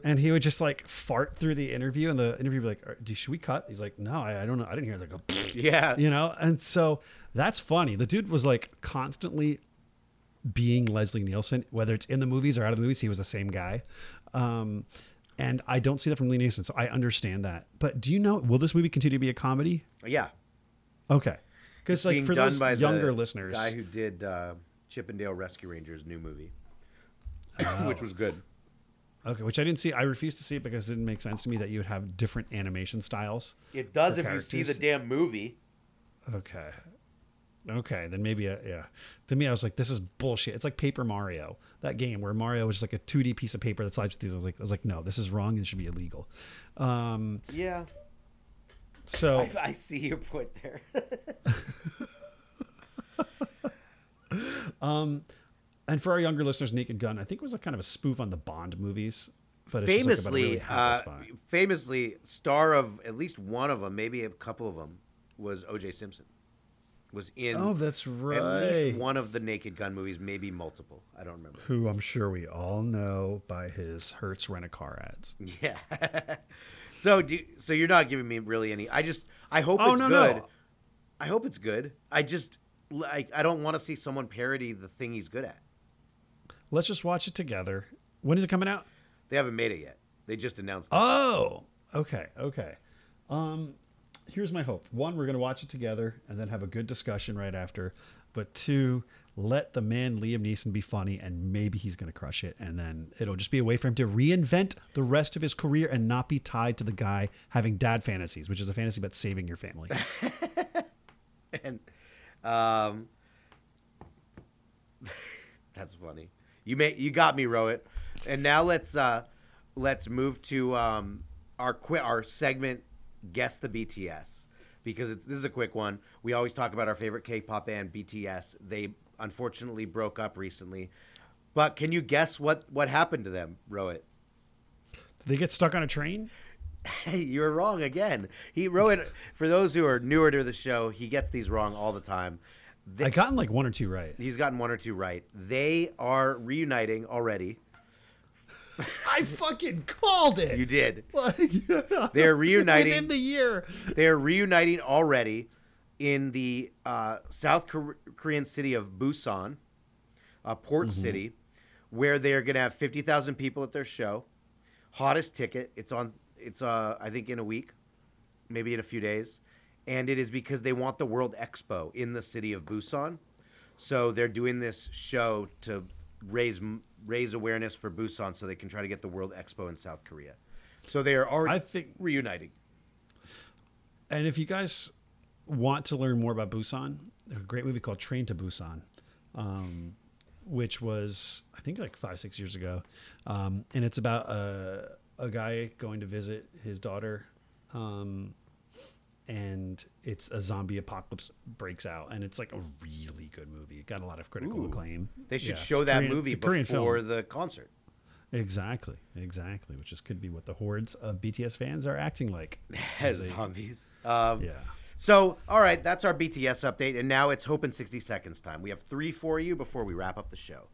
and he would just like fart through the interview, and the interview would be like, should we cut?" He's like, "No, I, I don't know. I didn't hear it." Like, Yeah. you know, and so that's funny. The dude was like constantly being Leslie Nielsen, whether it's in the movies or out of the movies. He was the same guy. Um, and I don't see that from Lee Nielsen, so I understand that. But do you know? Will this movie continue to be a comedy? Yeah. Okay. Because like for those younger the listeners, guy who did uh, Chip 'n Dale Rescue Rangers new movie, which was good. okay, which I didn't see. I refused to see it because it didn't make sense to me that you would have different animation styles. It does For if you see the damn movie. Okay. Okay, then maybe uh, yeah. To me, I was like, "This is bullshit." It's like Paper Mario, that game where Mario was just like a 2D piece of paper that slides with these. I was like, "I was like, no, this is wrong. It should be illegal." Um, Yeah. so I, I see your point there. and for our younger listeners, Naked Gun, I think it was a kind of a spoof on the Bond movies, but it's just like famously, really uh, famously, star of at least one of them, maybe a couple of them, was O.J. Simpson. Was in Oh, that's right. at least one of the Naked Gun movies, maybe multiple. I don't remember. Who I'm sure we all know by his Hertz rent a car ads. Yeah. so do so you're not giving me really any. I just I hope Oh, it's no, good. no. I hope it's good. I just like I don't want to see someone parody the thing he's good at. Let's just watch it together. When is it coming out? They haven't made it yet. They just announced it. Oh, okay, okay. Um, here's my hope: one, we're gonna watch it together and then have a good discussion right after. But two, let the man Liam Neeson be funny, and maybe he's gonna crush it, and then it'll just be a way for him to reinvent the rest of his career and not be tied to the guy having dad fantasies, which is a fantasy about saving your family. and um, that's funny. You may you got me, Rohit. And now let's uh, let's move to um, our qui- our segment, guess the BTS, because it's, this is a quick one. We always talk about our favorite K-pop band, BTS. They unfortunately broke up recently. But can you guess what what happened to them, Rohit? Did they get stuck on a train? Hey, you're wrong again. He Rohit. For those who are newer to the show, he gets these wrong all the time. They- I gotten like one or two right. he's gotten one or two right. They are reuniting already. I fucking called it. You did. Like, They're reuniting. within the year. They're reuniting already in the uh, South Kor- Korean city of Busan, a port city, where they're going to have 50,000 people at their show. Hottest ticket. It's on. It's uh, I think in a week, maybe in a few days, and it is because they want the World Expo in the city of Busan. So they're doing this show to raise raise awareness for Busan, so they can try to get the World Expo in South Korea. So they are already I think reuniting. And if you guys want to learn more about Busan, there's a great movie called Train to Busan, um, which was I think like five six years ago, um, and it's about a a guy going to visit his daughter, um, and it's a zombie apocalypse breaks out, and it's like a really good movie. It got a lot of critical Ooh. acclaim. They should Yeah, show that Korean- movie before film. the concert. Exactly, exactly. Which is could be what the hordes of BTS fans are acting like. As zombies. Um, Yeah. So, all right, that's our BTS update, and now it's Hope in 60 Seconds time. We have three for you before we wrap up the show.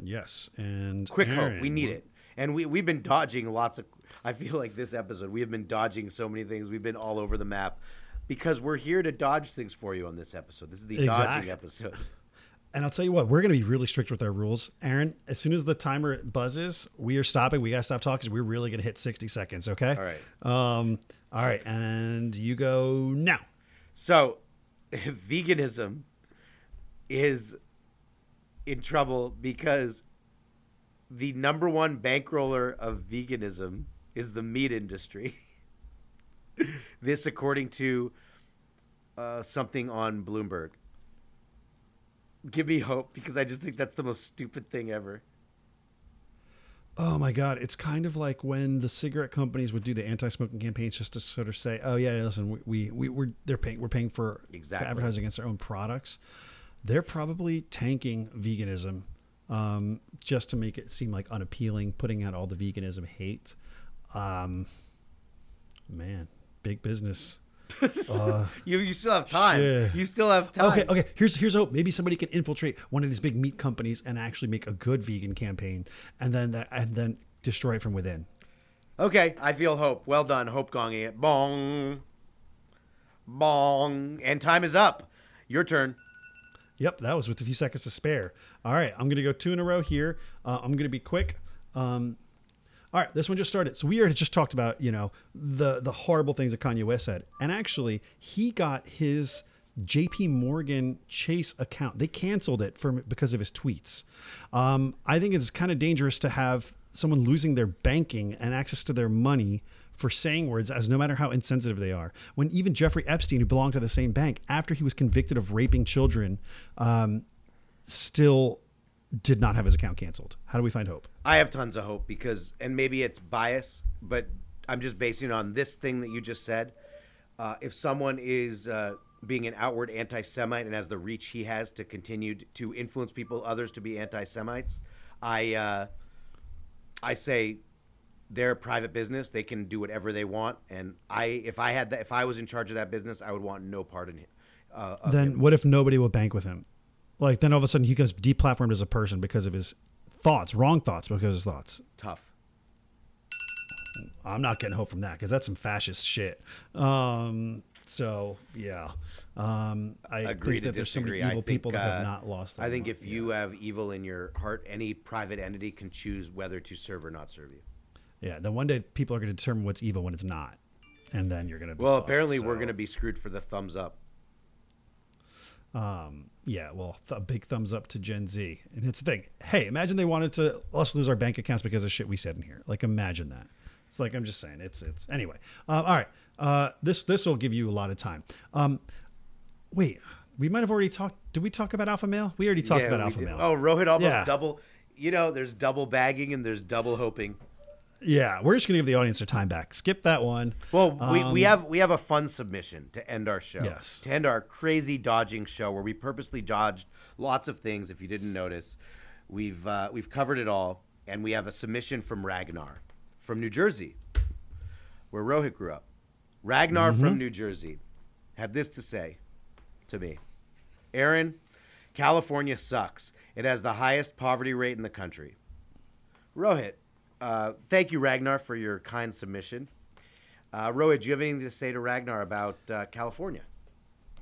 Yes, and Quick Aaron, hope, we need it. And we, we've been dodging lots of. I feel like this episode, we have been dodging so many things. We've been all over the map because we're here to dodge things for you on this episode. This is the dodging episode. And I'll tell you what, we're going to be really strict with our rules. Aaron, as soon as the timer buzzes, we are stopping. We got to stop talking. We're really going to hit 60 seconds, okay? All right. Um, all right. And you go now. So, veganism is in trouble because the number one bankroller of veganism is the meat industry. this, according to uh, something on Bloomberg. Give me hope because I just think that's the most stupid thing ever. Oh my God. It's kind of like when the cigarette companies would do the anti smoking campaigns just to sort of say, oh, yeah, listen, we, we, we, we're, they're paying, we're paying for Exactly. the advertising against their own products. They're probably tanking veganism um, just to make it seem like unappealing, putting out all the veganism hate. Um, man, big business. Uh, You you still have time. You still have time. Okay, okay. Here's here's hope. Maybe somebody can infiltrate one of these big meat companies and actually make a good vegan campaign, and then that, and then destroy it from within. Okay, I feel hope. Well done, hope gonging it. Bong. Bong. And time is up. Your turn. Yep, that was with a few seconds to spare. All right, I'm gonna go two in a row here. Uh, I'm gonna be quick. Um, all right, this one just started. So we already just talked about you know the the horrible things that Kanye West said, and actually he got his J.P. Morgan Chase account. They canceled it for because of his tweets. Um, I think it's kind of dangerous to have someone losing their banking and access to their money for saying words as no matter how insensitive they are. When even Jeffrey Epstein, who belonged to the same bank, after he was convicted of raping children, um, still did not have his account canceled. How do we find hope? I have tons of hope because, and maybe it's bias, but I'm just basing on this thing that you just said. Uh, if someone is uh, being an outward anti Semite and has the reach he has to continue to influence people, others to be anti Semites, I, uh, I say they're a private business. They can do whatever they want. And I, if I had that, if I was in charge of that business, I would want no part in it. Uh, then him. what if nobody will bank with him? Like then all of a sudden he gets deplatformed as a person because of his thoughts, wrong thoughts because of his thoughts. Tough. I'm not getting hope from that because that's some fascist shit. Um, so yeah, um, I Agree that there's so many evil think, people that have uh, not lost. their I think if you have evil in your heart, any private entity can choose whether to serve or not serve you. yeah, then one day people are going to determine what's evil when it's not, and then you're going to. Be Well, fucked, apparently we're going to be screwed for the thumbs up. Um, yeah, well, th- a big thumbs up to Gen Z. And it's the thing. Hey, imagine they wanted to us lose our bank accounts because of shit we said in here. Like, imagine that. It's like I'm just saying. It's it's anyway. Um, all right. Uh, this this will give you a lot of time. Um, wait, we might have already talked. Did we talk about alpha male? We already talked Yeah, about alpha did. male. Oh, Rohit almost Yeah. double. You know, there's double bagging and there's double hoping. Yeah, we're just gonna give the audience their time back. Skip that one. Well, we, we Um, have we have a fun submission to end our show. Yes. To end our crazy dodging show, where we purposely dodged lots of things. If you didn't notice, we've uh, we've covered it all, and we have a submission from Ragnar, from New Jersey, where Rohit grew up. Ragnar Mm-hmm. from New Jersey had this to say to me: Aaron, California sucks. It has the highest poverty rate in the country. Rohit, uh, thank you, Ragnar, for your kind submission. Uh, Rohit, do you have anything to say to Ragnar about uh, California?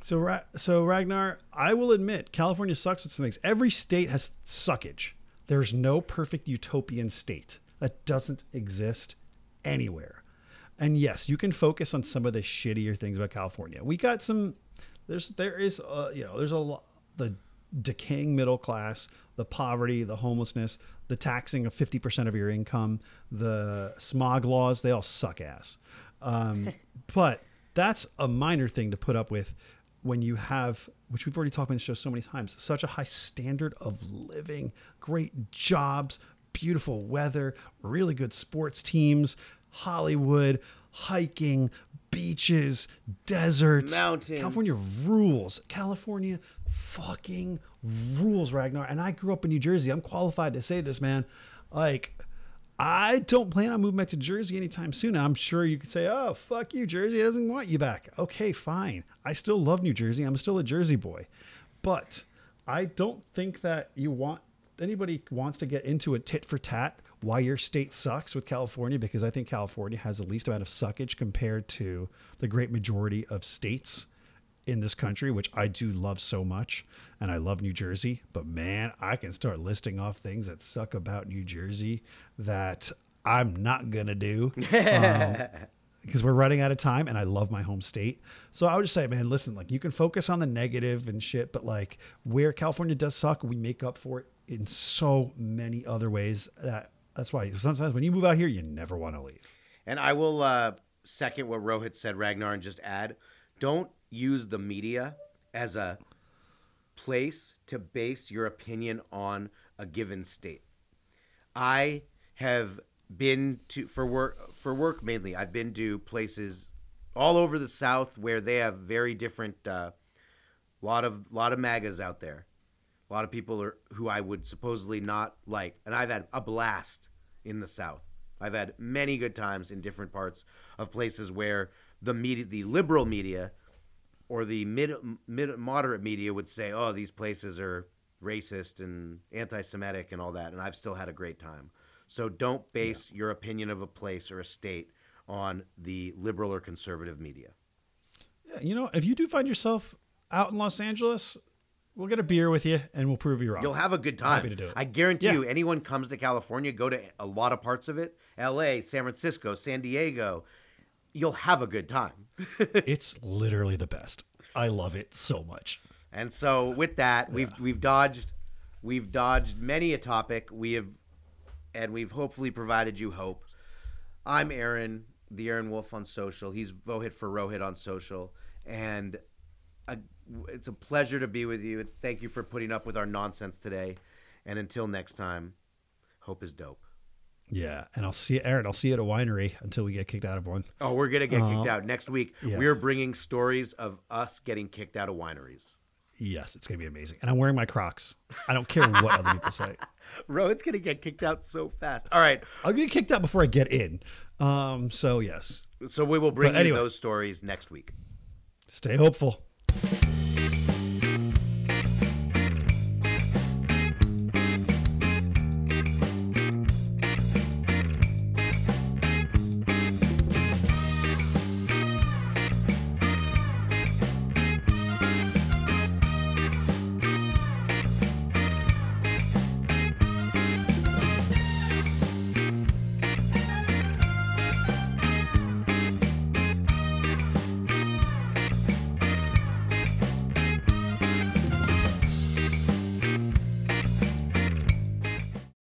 So, Ra- so Ragnar, I will admit, California sucks with some things. Every state has suckage. There's no perfect utopian state that doesn't exist anywhere. And yes, you can focus on some of the shittier things about California. We got some. There's there is uh, you know there's a lot the decaying middle class, the poverty, the homelessness, the taxing of fifty percent of your income, the smog laws. They all suck ass. Um, but that's a minor thing to put up with when you have, which we've already talked about in the show so many times, such a high standard of living, great jobs, beautiful weather, really good sports teams, Hollywood, hiking, beaches, deserts, Mountains. California rules. California fucking rules, Ragnar. And I grew up in New Jersey. I'm qualified to say this, man. Like, I don't plan on moving back to Jersey anytime soon. I'm sure you could say, oh, fuck you, Jersey It doesn't want you back. Okay, fine. I still love New Jersey. I'm still a Jersey boy. But I don't think that you want anybody wants to get into a tit for tat why your state sucks with California because I think California has the least amount of suckage compared to the great majority of states in this country, which I do love so much. And I love New Jersey, but man, I can start listing off things that suck about New Jersey that I'm not to do. because we're running out of time and I love my home state. So I would just say, man, listen, like you can focus on the negative and shit, but like where California does suck, we make up for it in so many other ways that that's why sometimes when you move out here, you never want to leave. And I will uh, second what Rohit said, Ragnar, and just add don't use the media as a place to base your opinion on a given state. I have been to for work for work mainly. I've been to places all over the South where they have very different uh, lot of lot of magas out there. A lot of people are who I would supposedly not like, and I've had a blast in the South. I've had many good times in different parts of places where the media, the liberal media, or the mid, mid moderate media would say, "Oh, these places are racist and anti-Semitic and all that," and I've still had a great time. So don't base your opinion of a place or a state on the liberal or conservative media. Yeah, you know, if you do find yourself out in Los Angeles, we'll get a beer with you and we'll prove you wrong. You'll have a good time. Happy to do it. I guarantee Yeah. you, anyone comes to California, go to a lot of parts of it, L.A., San Francisco, San Diego, you'll have a good time. it's literally the best. I love it so much. And so with that, we've we've dodged we've dodged many a topic. We have and we've hopefully provided you hope. I'm Aaron, the Aaron Wolf on social. He's Vohit for Rohit on social. And a, it's a pleasure to be with you. Thank you for putting up with our nonsense today. And until next time, hope is dope. Yeah, and I'll see Aaron. I'll see you at a winery until we get kicked out of one. Oh, we're gonna get kicked Uh, out next week. yeah. We're bringing stories of us getting kicked out of wineries. Yes, it's gonna be amazing. And I'm wearing my Crocs. I don't care what other people say. Rohit's gonna get kicked out so fast. All right, I'll get kicked out before I get in. Um, so yes, so we will bring But you anyway. those stories next week. stay hopeful.